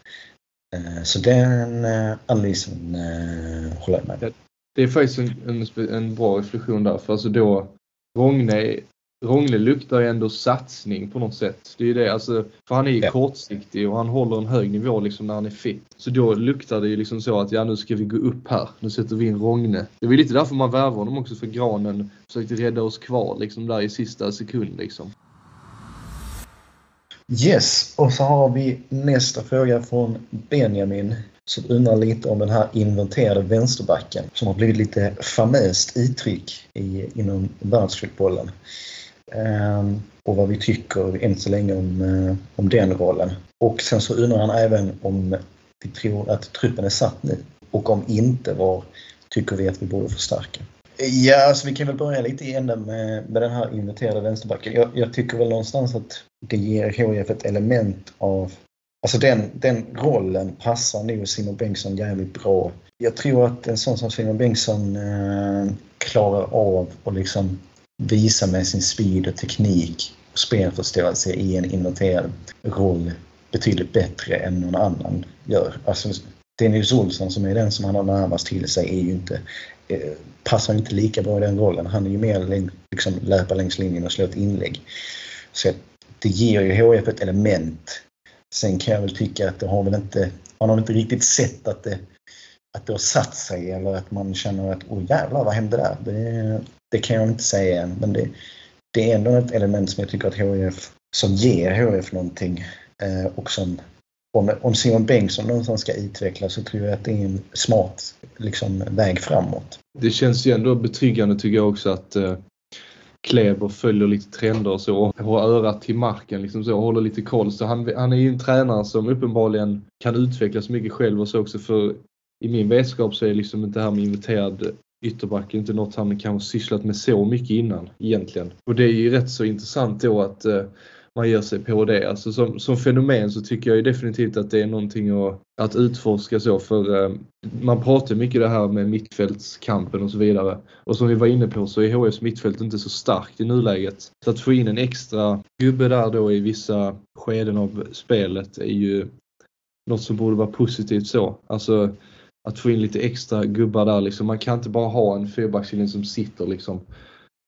Eh, så den eh, analysen eh, håller jag med. Det är faktiskt en, en, en bra reflektion där för alltså då Rogne Rogne luktar ju ändå satsning på något sätt. Det är ju det, alltså, för han är ju ja. kortsiktig och han håller en hög nivå liksom när han är fit. Så då luktar det ju liksom så att ja, nu ska vi gå upp här. Nu sätter vi in Rogne. Det var lite därför man värvade honom också, för Granen försökte rädda oss kvar liksom där i sista sekund liksom. Yes, och så har vi nästa fråga från Benjamin som undrar lite om den här inventerade vänsterbacken som har blivit lite famöst uttryck i, inom världsfotbollen. Um, och vad vi tycker än så länge om, uh, om den rollen. Och sen så undrar han även om vi tror att truppen är satt nu och om inte, var tycker vi att vi borde förstärka? Ja, alltså vi kan väl börja lite i änden med, med den här inventerade vänsterbacken. Jag, jag, tycker väl någonstans att det ger HIF ett element av Alltså den, den rollen passar nog Simon Bengtsson jävligt bra. Jag tror att en sån som Simon Bengtsson eh, klarar av att liksom visa med sin speed och teknik och spelförståelse i en inverterad roll betydligt bättre än någon annan gör. Alltså, Dennis Olsson som är den som han har närmast till sig är ju inte, eh, passar inte lika bra i den rollen. Han är ju mer liksom löpa längs linjen och slå ett inlägg. Så det ger ju HF ett element. Sen kan jag väl tycka att det har väl inte, man har inte riktigt sett att det, att det har satt sig eller att man känner att oj jävlar vad hände där? Det, det kan jag inte säga än men det, det är ändå ett element som jag tycker att HF, som ger HF någonting eh, och som om, om Simon Bengtsson någonstans ska utvecklas så tror jag att det är en smart liksom, väg framåt. Det känns ju ändå betryggande tycker jag också att eh, Kleber följer lite trender och så och har örat till marken liksom så och håller lite koll. Så han, han är ju en tränare som uppenbarligen kan utvecklas mycket själv och så också för i min vetskap så är liksom inte det här med inviterad ytterback inte något han kanske sysslat med så mycket innan egentligen. Och det är ju rätt så intressant då att eh, man ger sig på det. Alltså som, som fenomen så tycker jag ju definitivt att det är någonting att, att utforska så för eh, man pratar mycket det här med mittfältskampen och så vidare. Och som vi var inne på så är HFs mittfält inte så starkt i nuläget. Så att få in en extra gubbe där då i vissa skeden av spelet är ju något som borde vara positivt så. Alltså att få in lite extra gubbar där liksom. Man kan inte bara ha en fyrbackslinje som sitter liksom.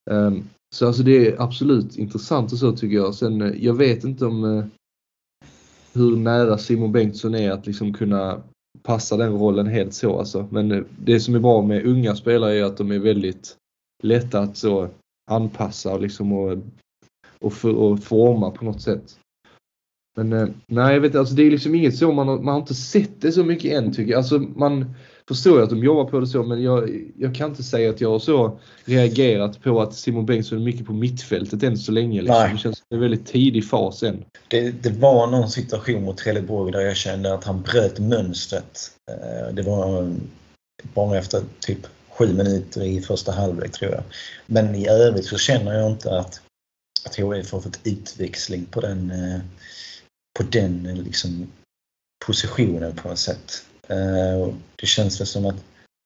Um, så alltså det är absolut intressant och så tycker jag. Sen eh, jag vet inte om eh, hur nära Simon Bengtsson är att liksom kunna passa den rollen helt så alltså. Men eh, det som är bra med unga spelare är att de är väldigt lätta att så anpassa liksom och, och, för, och forma på något sätt. Men eh, nej, jag vet alltså det är liksom inget så, man har, man har inte sett det så mycket än tycker jag. Alltså man, förstår jag att de jobbar på det så, men jag, jag kan inte säga att jag har så reagerat på att Simon Bengtsson är mycket på mittfältet än så länge. Liksom. Det känns som en väldigt tidig fas än. Det, det var någon situation mot Trelleborg där jag kände att han bröt mönstret. Eh, det var bara efter typ sju minuter i första halvlek tror jag. Men i övrigt så känner jag inte att, att HIF har fått utväxling på den, eh, på den liksom, positionen på något sätt. Eh, det känns väl som att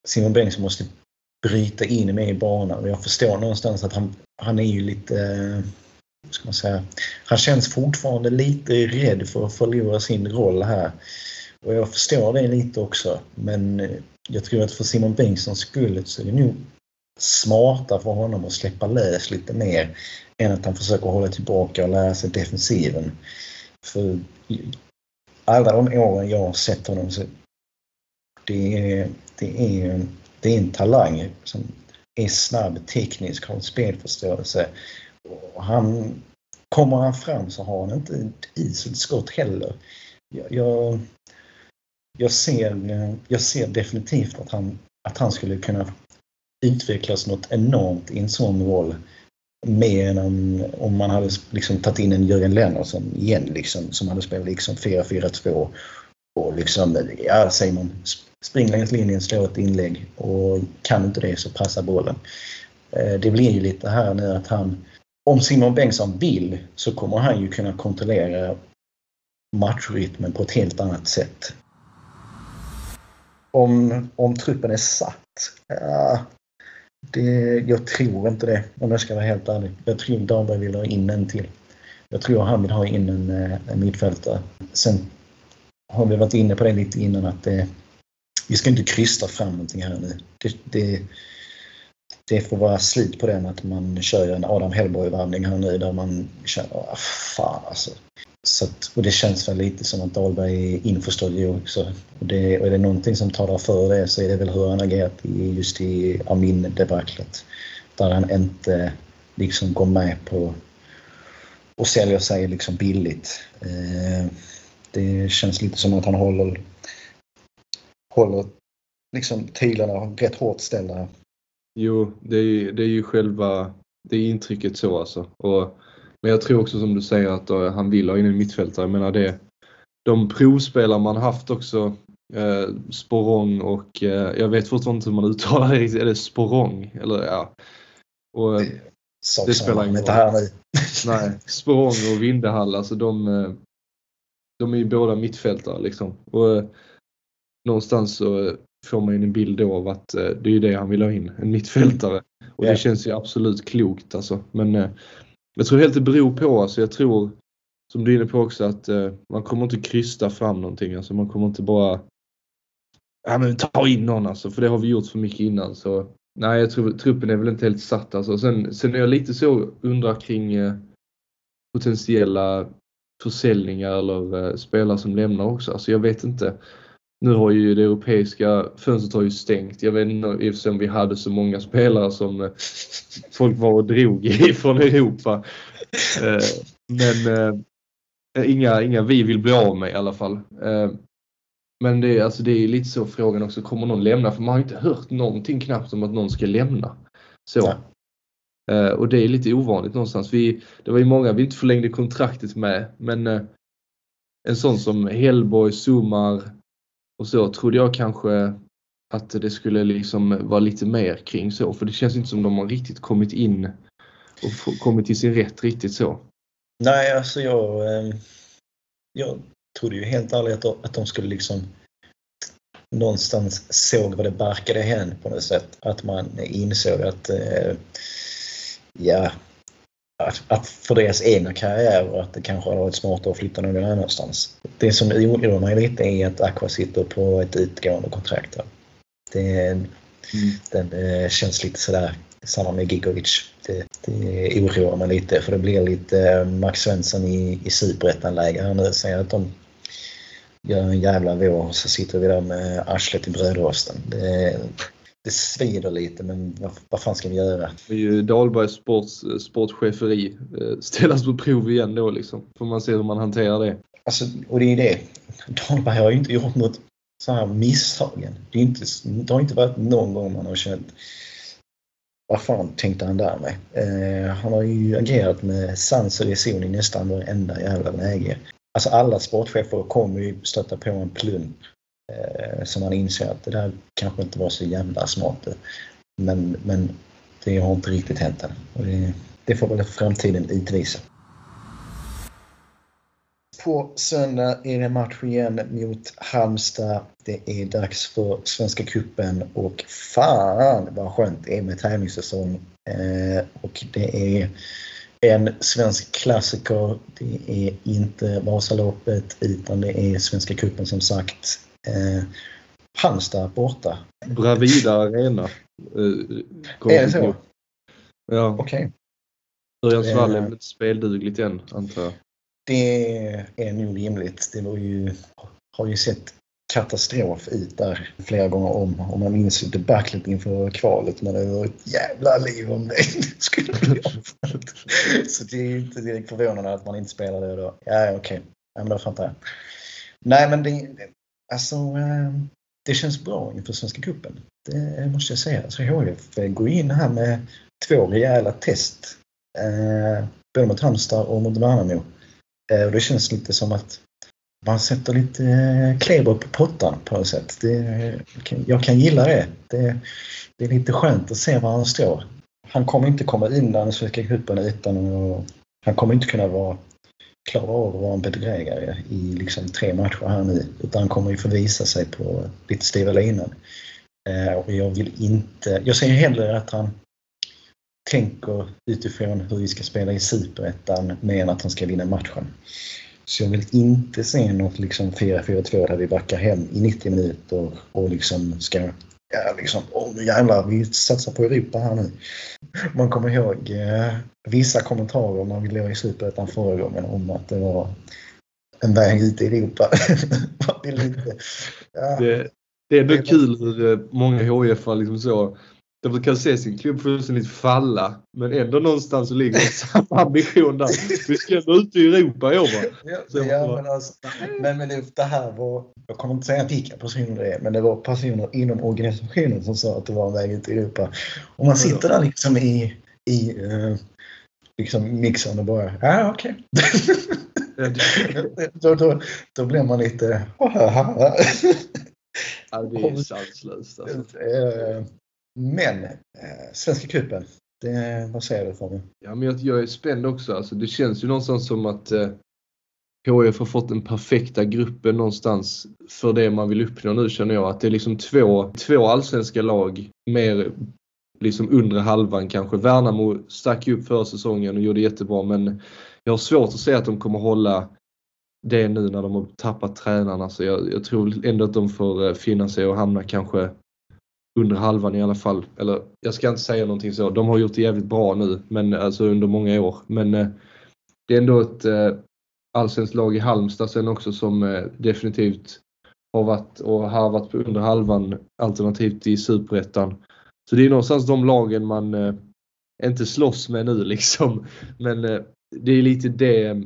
Simon Bengtsson måste bryta in mig i banan och jag förstår någonstans att han, han är ju lite, eh, ska man säga, han känns fortfarande lite rädd för att förlora sin roll här. Och jag förstår det lite också men eh, jag tror att för Simon Bengtssons skull så är det nog smartare för honom att släppa lös lite mer än att han försöker hålla tillbaka och lära sig defensiven. För alla de åren jag har sett honom så det är, det är, det är en talang som är snabb, teknisk, har spelförståelse. Och han, kommer han fram så har han inte ett iselt skott heller. Jag, jag, jag, ser, jag ser definitivt att han, att han skulle kunna utvecklas något enormt i en sån roll. Mer än om, om man hade liksom tagit in en Jörgen Lennartsson igen liksom, som hade spelat liksom 4-4-2 och liksom, ja säger man, spring längs linjen, slå ett inlägg och kan inte det så passa bollen. Eh, det blir ju lite här nu att han, om Simon Bengtsson vill så kommer han ju kunna kontrollera matchrytmen på ett helt annat sätt. Om, om truppen är satt? Ja, det, jag tror inte det om jag ska vara helt ärlig. Jag tror Dahlberg vill ha in en till. Jag tror han vill ha in en, eh, en mittfältare. Sen har vi varit inne på det lite innan att det, vi ska inte krysta fram någonting här nu. Det, det, det får vara slut på den att man kör en Adam Hellborg-varvning här nu där man känner, ah, fan alltså. Så att, och det känns väl lite som att Dahlberg är införstådd i också. Och, det, och är det någonting som talar för det så är det väl hur han agerat i, just i Amin-debaclet. Där han inte liksom går med på och säljer sig liksom billigt. Eh, det känns lite som att han håller, håller liksom tyglarna rätt hårt ställda. Jo, det är, det är ju själva det är intrycket så alltså. Och, men jag tror också som du säger att uh, han vill ha in en mittfältare. Jag menar det, de provspelare man haft också, eh, Sporong och eh, jag vet fortfarande inte hur man uttalar det riktigt. Är det Sporong? Eller ja. Och, det, det spelar ingen roll. Nej, Sporong och Vindehall, alltså de, eh, de är ju båda mittfältare liksom. Och eh, någonstans så får man ju en bild då av att eh, det är det han vill ha in, en mittfältare. Och det känns ju absolut klokt alltså. Men eh, jag tror helt det beror på, alltså jag tror som du är inne på också att man kommer inte krysta fram någonting. Alltså man kommer inte bara ja men ta in någon alltså, för det har vi gjort för mycket innan. Så nej, jag tror truppen är väl inte helt satt alltså. Sen, sen är jag lite så undrar kring potentiella försäljningar eller eh, spelare som lämnar också. Alltså jag vet inte. Nu har ju det europeiska fönstret har ju stängt. Jag vet inte om vi hade så många spelare som eh, folk var och drog från Europa. Eh, men inga, inga vi vill bli av med i alla fall. Men det, alltså det är lite så frågan också, kommer någon lämna? För man har inte hört någonting knappt om att någon ska lämna. Så. Uh, och det är lite ovanligt någonstans. Vi, det var ju många vi inte förlängde kontraktet med men uh, en sån som Hellborg, Sumar och så trodde jag kanske att det skulle liksom vara lite mer kring så för det känns inte som de har riktigt kommit in och kommit till sin rätt riktigt så. Nej, alltså jag, ehm, jag trodde ju helt ärligt att de skulle liksom någonstans såg vad det barkade hän på något sätt. Att man insåg att eh, ja, att, att för deras egna karriärer att det kanske hade varit smartare att flytta någon annanstans. Det som oroar mig lite är att Aqua sitter på ett utgående kontrakt. Det, mm. Den det känns lite sådär, samma med Gigovic. Det, det oroar mig lite för det blir lite eh, Max Svensson i, i superettan-läge här nu. Säger att de gör en jävla vår och så sitter vi där med arslet i brödrosten. Det, det svider lite men vad, vad fan ska vi göra? Det är ju Dahlbergs sports, sportcheferi eh, ställas på prov igen då liksom. Får man se hur man hanterar det. Alltså, och det är det. Dahlberg har ju inte gjort något så här misstagen. Det, är inte, det har inte varit någon gång man har känt vad fan tänkte han där med? Eh, han har ju agerat med sans och reson i nästan varenda jävla läge. Alltså alla sportchefer kommer ju stöta på en plump Eh, som man inser att det där kanske inte var så jävla smart. Men, men det har inte riktigt hänt än. Och det, det får väl framtiden utvisa. På söndag är det match igen mot Halmstad. Det är dags för Svenska Cupen och fan vad skönt det är med tävlingssäsong. Eh, och det är en svensk klassiker. Det är inte Vasaloppet utan det är Svenska Cupen som sagt. Eh, Halmstad borta. Bravida Arena. Eh, är det så? Ja. Okej. Okay. Örjansvall är väl inte speldugligt än, antar jag. Det är nog rimligt. Det var ju, har ju sett katastrof ut där flera gånger om. Om man minns ju debaclet inför kvalet men det var ett jävla liv om det skulle bli Så det är inte direkt förvånande att man inte spelade då. Ja, okej. Okay. Ja, men då fattar jag. Nej, men det, alltså, ehm, det känns bra inför Svenska Cupen. Det måste jag säga. Alltså, Så HIF går in här med två rejäla test. Eh, både mot Halmstad och mot Värnamo. Eh, och det känns lite som att man sätter lite eh, kleber på pottan på något sätt. Det, jag kan gilla det. det. det. är lite skönt att se var han står. Han kommer inte komma in den svenska cupen utan att... Han kommer inte kunna vara klara av att vara en bedrägare i liksom tre matcher här nu. Utan han kommer ju få visa sig på lite styva linan. Eh, och jag vill inte... Jag säger hellre att han tänker utifrån hur vi ska spela i Superettan mer än att han ska vinna matchen. Så jag vill inte se något liksom 4-4-2 där vi backar hem i 90 minuter och liksom ska ja, liksom, åh nu jävlar, vi satsar på Europa här nu. Man kommer ihåg eh, vissa kommentarer när vi låg i Superettan förra gången om att det var en väg ut i Europa. Ja. det, det är ändå kul hur eh, många HIF liksom så de brukar se sin klubb fullständigt falla. Men ändå någonstans ligger samma ambition där. Vi ska ändå ut i Europa i år Ja, ja, men, alltså, men, men det här var, jag kommer inte säga vilka personer det är, men det var personer inom organisationen som sa att det var en väg ut i Europa. Och man sitter där liksom i, i uh, liksom mixen och bara, ja okej. Okay. då, då, då blir man lite, ja, det är sanslöst alltså. Men eh, Svenska cupen, vad säger du för mig? Ja, men jag, jag, är spänd också. Alltså, det känns ju någonstans som att eh, HIF har fått den perfekta gruppen någonstans för det man vill uppnå nu känner jag. Att det är liksom två, två allsvenska lag mer liksom undre halvan kanske. Värnamo stack ju upp förra säsongen och gjorde jättebra men jag har svårt att se att de kommer hålla det nu när de har tappat tränarna. Så jag, jag tror ändå att de får eh, finna sig och hamna kanske under halvan i alla fall. Eller jag ska inte säga någonting så. De har gjort det jävligt bra nu, men alltså under många år. Men eh, det är ändå ett eh, allsvenskt lag i Halmstad sen också som eh, definitivt har varit och har varit på under halvan alternativt i superettan. Så det är någonstans de lagen man eh, inte slåss med nu liksom. Men eh, det är lite det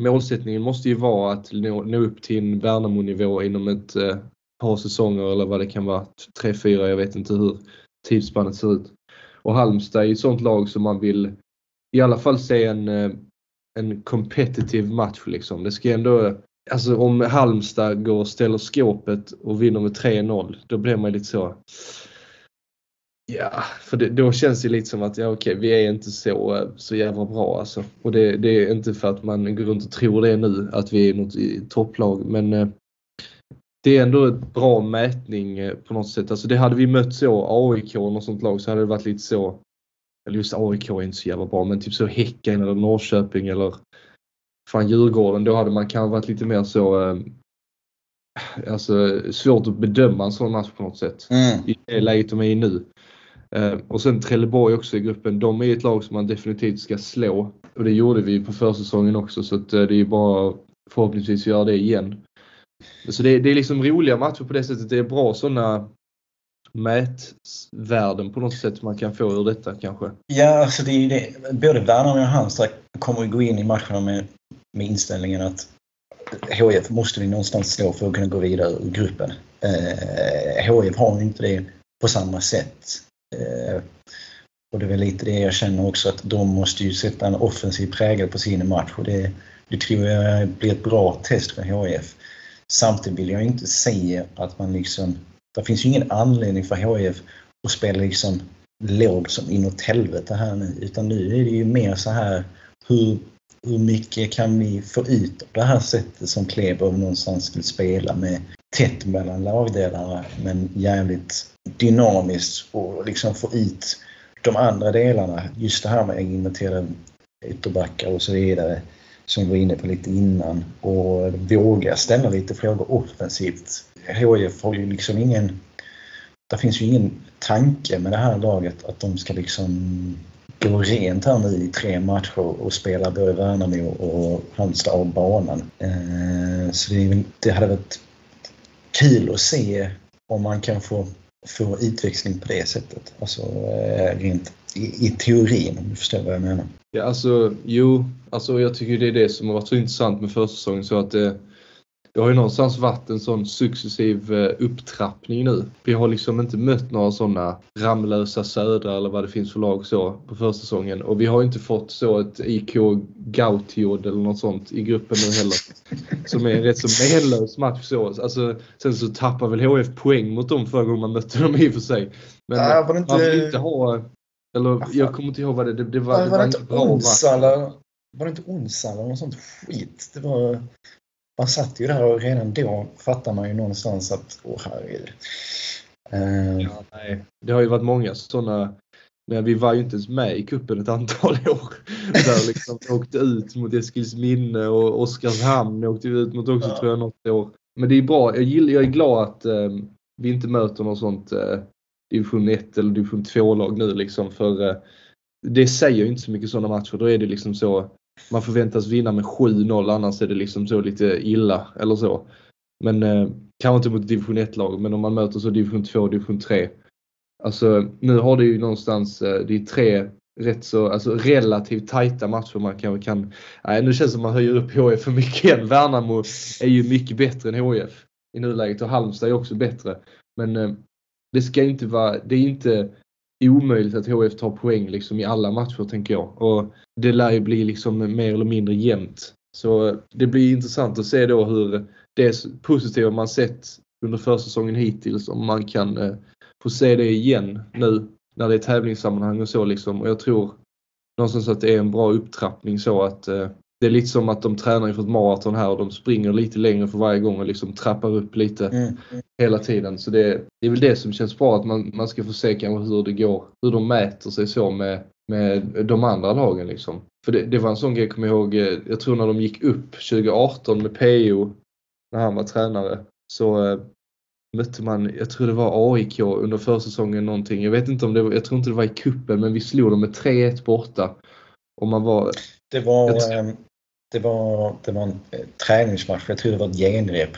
målsättningen måste ju vara att nå, nå upp till en Värnamo-nivå inom ett eh, par säsonger eller vad det kan vara. Tre, fyra, jag vet inte hur tidsspannet ser ut. Och Halmstad är ett sånt lag som man vill i alla fall se en, eh, en competitive match liksom. Det ska ändå, alltså om Halmstad går och ställer skåpet och vinner med 3-0, då blir man lite så Ja, för det, då känns det lite som att ja, okej, vi är inte så, eh, så jävla bra alltså. Och det, det, är inte för att man går runt och tror det nu, att vi är något topplag, men eh, det är ändå ett bra mätning eh, på något sätt. Alltså det hade vi mött så AIK och något sånt lag så hade det varit lite så. Eller just AIK är inte så jävla bra men typ så Häcken eller Norrköping eller fan Djurgården. Då hade man kanske varit lite mer så eh, Alltså svårt att bedöma en sån match på något sätt. Mm. I det läget de är i nu. Eh, och sen Trelleborg också i gruppen. De är ett lag som man definitivt ska slå. Och det gjorde vi på försäsongen också så att det är bara förhoppningsvis göra det igen. Så det, det är liksom roliga matcher på det sättet. Det är bra sådana mätvärden på något sätt man kan få ur detta kanske. Ja, alltså det är det. Både Värnamo och Halmstad kommer att gå in i matcherna med, med inställningen att HIF måste vi någonstans slå för att kunna gå vidare ur gruppen. Eh, HIF har inte det på samma sätt. Eh, och det är väl lite det jag känner också att de måste ju sätta en offensiv prägel på sin match och det, det tror jag blir ett bra test för HIF. Samtidigt vill jag inte säga att man liksom, det finns ju ingen anledning för HIF att spela liksom låg som inåt helvete här nu utan nu är det ju mer så här hur, hur mycket kan vi få ut av det här sättet som Kleber någonstans vill spela med tätt mellan lagdelarna men jävligt dynamiskt och liksom få ut de andra delarna. Just det här med att inventera ytterbackar och så vidare som vi var inne på lite innan och våga ställa lite frågor offensivt. HIF har ju liksom ingen det finns ju ingen tanke med det här laget att de ska liksom gå rent här nu i tre matcher och spela både Värnamo och Halmstad av banan. Eh, så det, hade varit kul att se om man kan få, få utväxling på det sättet. Alltså eh, rent i, i teorin om du förstår vad jag menar. Ja, alltså jo, alltså jag tycker det är det som har varit så intressant med försäsongen så att det, det har ju någonstans varit en sån successiv eh, upptrappning nu. Vi har liksom inte mött några sådana Ramlösa Södra eller vad det finns för lag så på försäsongen och vi har inte fått så ett IK Gautiod eller något sånt i gruppen nu heller. Som är en rätt så menlös match så. Alltså, sen så tappar väl HF poäng mot dem förra gången man mötte dem i och för sig. Men det inte... man vill inte ha eller jag kommer inte ihåg vad det, det, det var. var, det, var inte Onsala? Var det inte Onsala eller något sånt skit? Det var, man satt ju där och redan då fattar man ju någonstans att, åh herregud. Uh, ja, nej. Det har ju varit många sådana men vi var ju inte ens med i kuppen ett antal år. Där liksom åkte ut mot Eskilsminne och Oskarshamn åkte vi ut mot också ja. tror jag något år. Men det är bra. Jag, gillar, jag är glad att um, vi inte möter något sånt uh, division 1 eller division 2-lag nu liksom. För eh, det säger ju inte så mycket sådana matcher. Då är det liksom så man förväntas vinna med 7-0 annars är det liksom så lite illa eller så. Men eh, kanske inte mot division 1-lag men om man möter så division 2 division 3. Alltså nu har det ju någonstans, eh, det är tre rätt så, alltså relativt tajta matcher man kanske kan nej, nu känns det som man höjer upp HF för mycket igen. Värnamo är ju mycket bättre än HF i nuläget och Halmstad är också bättre. Men eh, det ska inte vara, det är inte omöjligt att HF tar poäng liksom i alla matcher tänker jag. Och det lär ju bli liksom mer eller mindre jämnt. Så det blir intressant att se då hur det positiva man sett under försäsongen hittills, om man kan eh, få se det igen nu när det är tävlingssammanhang och så liksom. Och jag tror någonstans att det är en bra upptrappning så att eh, det är lite som att de tränar inför ett maraton här och de springer lite längre för varje gång och liksom trappar upp lite mm. hela tiden. Så det, det, är väl det som känns bra att man, man ska få se kanske hur det går, hur de mäter sig så med, med de andra lagen liksom. För det, det var en sån grej, jag kommer ihåg, eh, jag tror när de gick upp 2018 med PO när han var tränare så äh, mötte man, jag tror det var AIK under försäsongen någonting. Jag vet inte om det var, jag tror inte det var i kuppen men vi slog dem med 3-1 borta. Och man var... Det var, jag, det var, det var en eh, träningsmatch, jag tror det var ett genrep.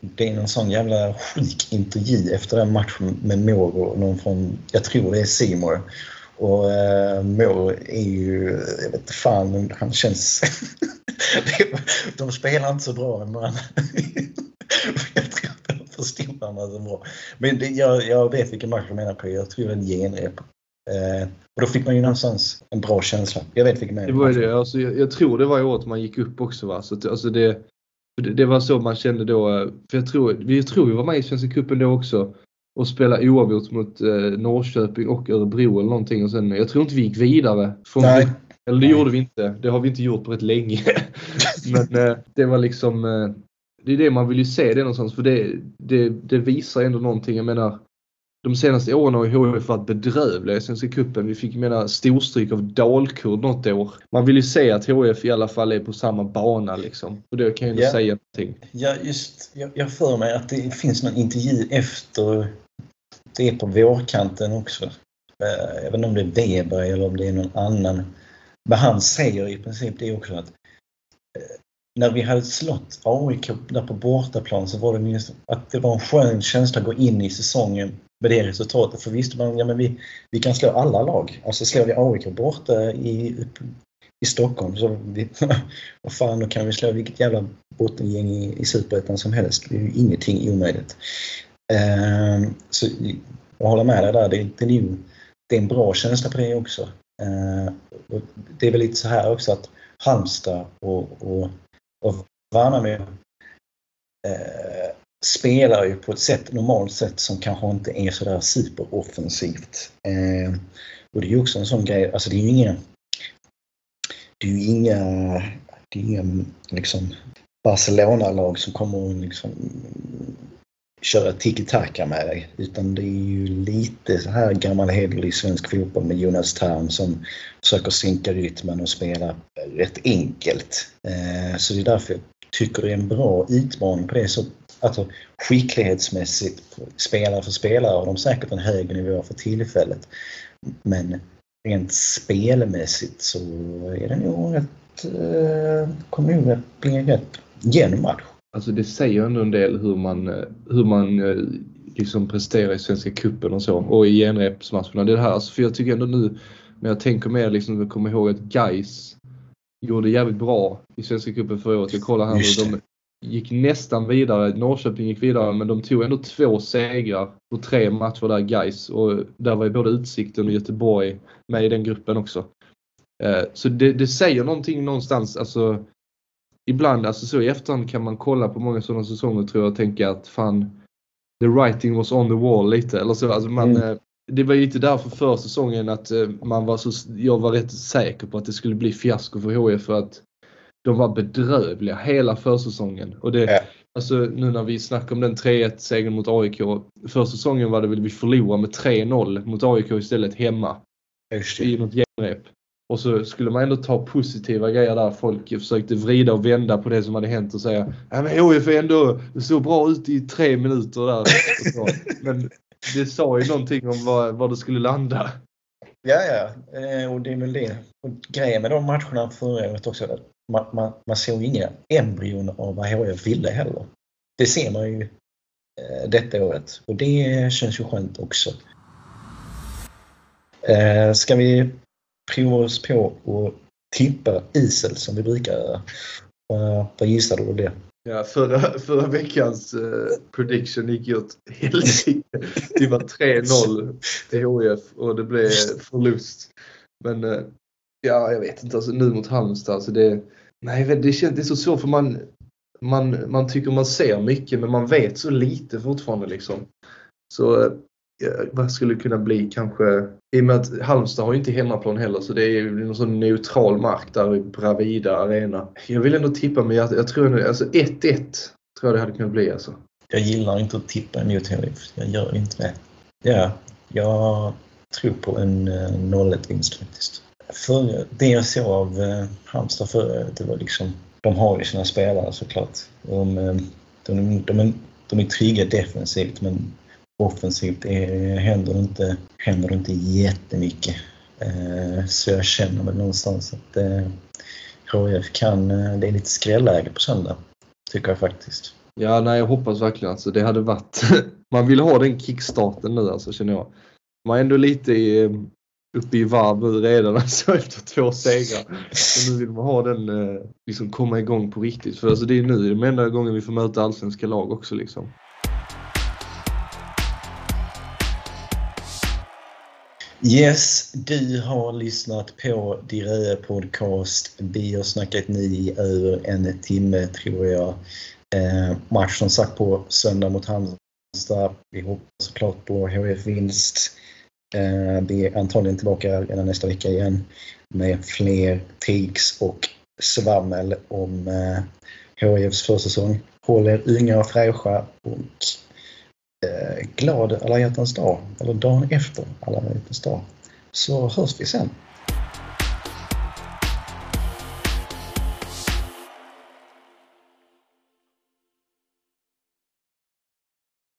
Det är någon sån jävla sjuk intervju efter den matchen med Moro, någon från, jag tror det är Simor. Och eh, Moro är ju, jag vet inte fan, han känns... de spelar inte så bra men jag tror att de förstod varandra så bra. Men det, jag, jag vet vilken match du menar på, jag tror det är en genrep. Eh, och då fick man ju någonstans en bra känsla. Jag vet vilken det var det. Alltså, jag, jag, tror det var i året man gick upp också. Va? Så att, alltså det, det, det, var så man kände då. Eh, för jag tror, vi tror vi var med i Svenska cupen då också. Och spelade oavgjort mot eh, Norrköping och Örebro eller någonting. Och sen, jag tror inte vi gick vidare. Från Nej. eller det gjorde vi inte. Det har vi inte gjort på rätt länge. Men eh, det var liksom eh, det är det man vill ju se det någonstans för det, det, det visar ändå någonting. Jag menar de senaste åren har ju HIF varit bedrövliga i Svenska cupen. Vi fick mena storstryk av Dalkurd något år. Man vill ju se att HIF i alla fall är på samma bana liksom. Och det kan ju ja. säga någonting. Ja, just. Jag, jag för mig att det finns någon intervju efter det är på vårkanten också. Jag vet inte om det är Weber eller om det är någon annan. Men han säger i princip det också att eh, när vi hade slått AIK där på bortaplan så var det minst att det var en skön känsla att gå in i säsongen med det resultatet. För visste man ja, vi, vi kan slå alla lag. Alltså slår vi AIK borta i, eh, i Stockholm. Så vi, vad fan, då kan vi slå vilket jävla bottengäng i, i Superettan som helst. Det är ju ingenting omöjligt. Eh, så jag håller med dig där. Det, det, är ju, det är en bra känsla på det också. Eh, det är väl lite så här också att Halmstad och, och, och Värnamo eh, spelar ju på ett sätt, normalt sätt som kanske inte är sådär superoffensivt. Eh, och det är ju också en sån grej, alltså det är ju inga det är ju inga, det är inga liksom Barcelona-lag som kommer att liksom köra tiki-taka med dig. Utan det är ju lite så här gammal hederlig svensk fotboll med Jonas Tarm som försöker sinka rytmen och spela rätt enkelt. Eh, så det är därför jag tycker det är en bra utmaning på det alltså skicklighetsmässigt, spelare för spelare har de säkert en högre nivå för tillfället. Men rent spelmässigt så är det nog rätt, eh, kommer nog att bli en rätt jämn match. Alltså det säger ändå en del hur man, eh, hur man eh, liksom presterar i Svenska cupen och så och i genrepsmatcherna. Det här, alltså för jag tycker ändå nu när jag tänker mer liksom, jag kommer ihåg att Geis gjorde jävligt bra i Svenska cupen förra året. Jag kollar här nu, de gick nästan vidare. Norrköping gick vidare men de tog ändå två segrar på tre matcher där Geis och där var ju både Utsikten och Göteborg med i den gruppen också. Eh, så det, det säger någonting någonstans, alltså ibland, alltså så i efterhand kan man kolla på många sådana säsonger tror jag och tänka att fan, the writing was on the wall lite eller så. Alltså man, mm. Eh, det var ju inte därför för säsongen att eh, man var så, jag var rätt säker på att det skulle bli fiasko för HIF för att de var bedrövliga hela försäsongen. Och det, ja. Alltså nu när vi snackar om den 3-1 segern mot AIK. För säsongen var det väl vi förlorade med 3-0 mot AIK istället hemma. I något genrep. Och så skulle man ändå ta positiva grejer där. Folk försökte vrida och vända på det som hade hänt och säga ja men HIF ändå, såg bra ut i tre minuter där. men det sa ju någonting om var, var det skulle landa. Ja, ja, eh, och det är väl det. Och grejen med de matcherna förra året också, man, man, man såg inga embryon av vad HIF ville heller. Det ser man ju eh, detta året och det känns ju skönt också. Eh, ska vi prova oss på att tippa isel som vi brukar göra? Vad gissar du det? Ja, förra, förra veckans eh, prediction gick ju åt helsike. Det var 3-0 till HIF och det blev förlust. Men eh, ja, jag vet inte. Alltså, nu mot Halmstad, alltså det, nej, det känns det är så svårt för man, man, man tycker man ser mycket men man vet så lite fortfarande liksom. Så eh, vad skulle det kunna bli kanske, i och med att Halmstad har ju inte hemmaplan heller så det är ju någon sån neutral mark där i Bravida Arena. Jag vill ändå tippa men jag, jag tror alltså 1-1 tror jag det hade kunnat bli alltså. Jag gillar inte att tippa emot HIF. Jag gör inte det. Ja, jag tror på en eh, 0-1-vinst faktiskt. För det jag såg av eh, Halmstad förra det var liksom, de har ju sina spelare såklart. De, de, de, de, de är trygga defensivt men offensivt är, händer, inte, händer inte jättemycket. Eh, så jag känner väl någonstans att eh, HIF kan, det är lite skrälläge på söndag. Tycker jag faktiskt. Ja, nej jag hoppas verkligen alltså. Det hade varit, man vill ha den kickstarten nu alltså känner jag. Man är ändå lite i, uppe i varv nu redan alltså efter två segrar. Så nu vill man ha den, eh, liksom komma igång på riktigt. För alltså det är nu den enda gången vi får möta allsvenska lag också liksom. Yes, du har lyssnat på Diröe Podcast. Vi har snackat nu i över en timme tror jag. Eh, match som sagt på söndag mot Halmstad. Vi hoppas såklart på HF vinst. Eh, vi är antagligen tillbaka redan nästa vecka igen med fler takes och svammel om eh, HIFs försäsong. Håll er unga och fräscha och eh, glad alla hjärtans dag, eller dagen efter alla hjärtans dag. Så hörs vi sen.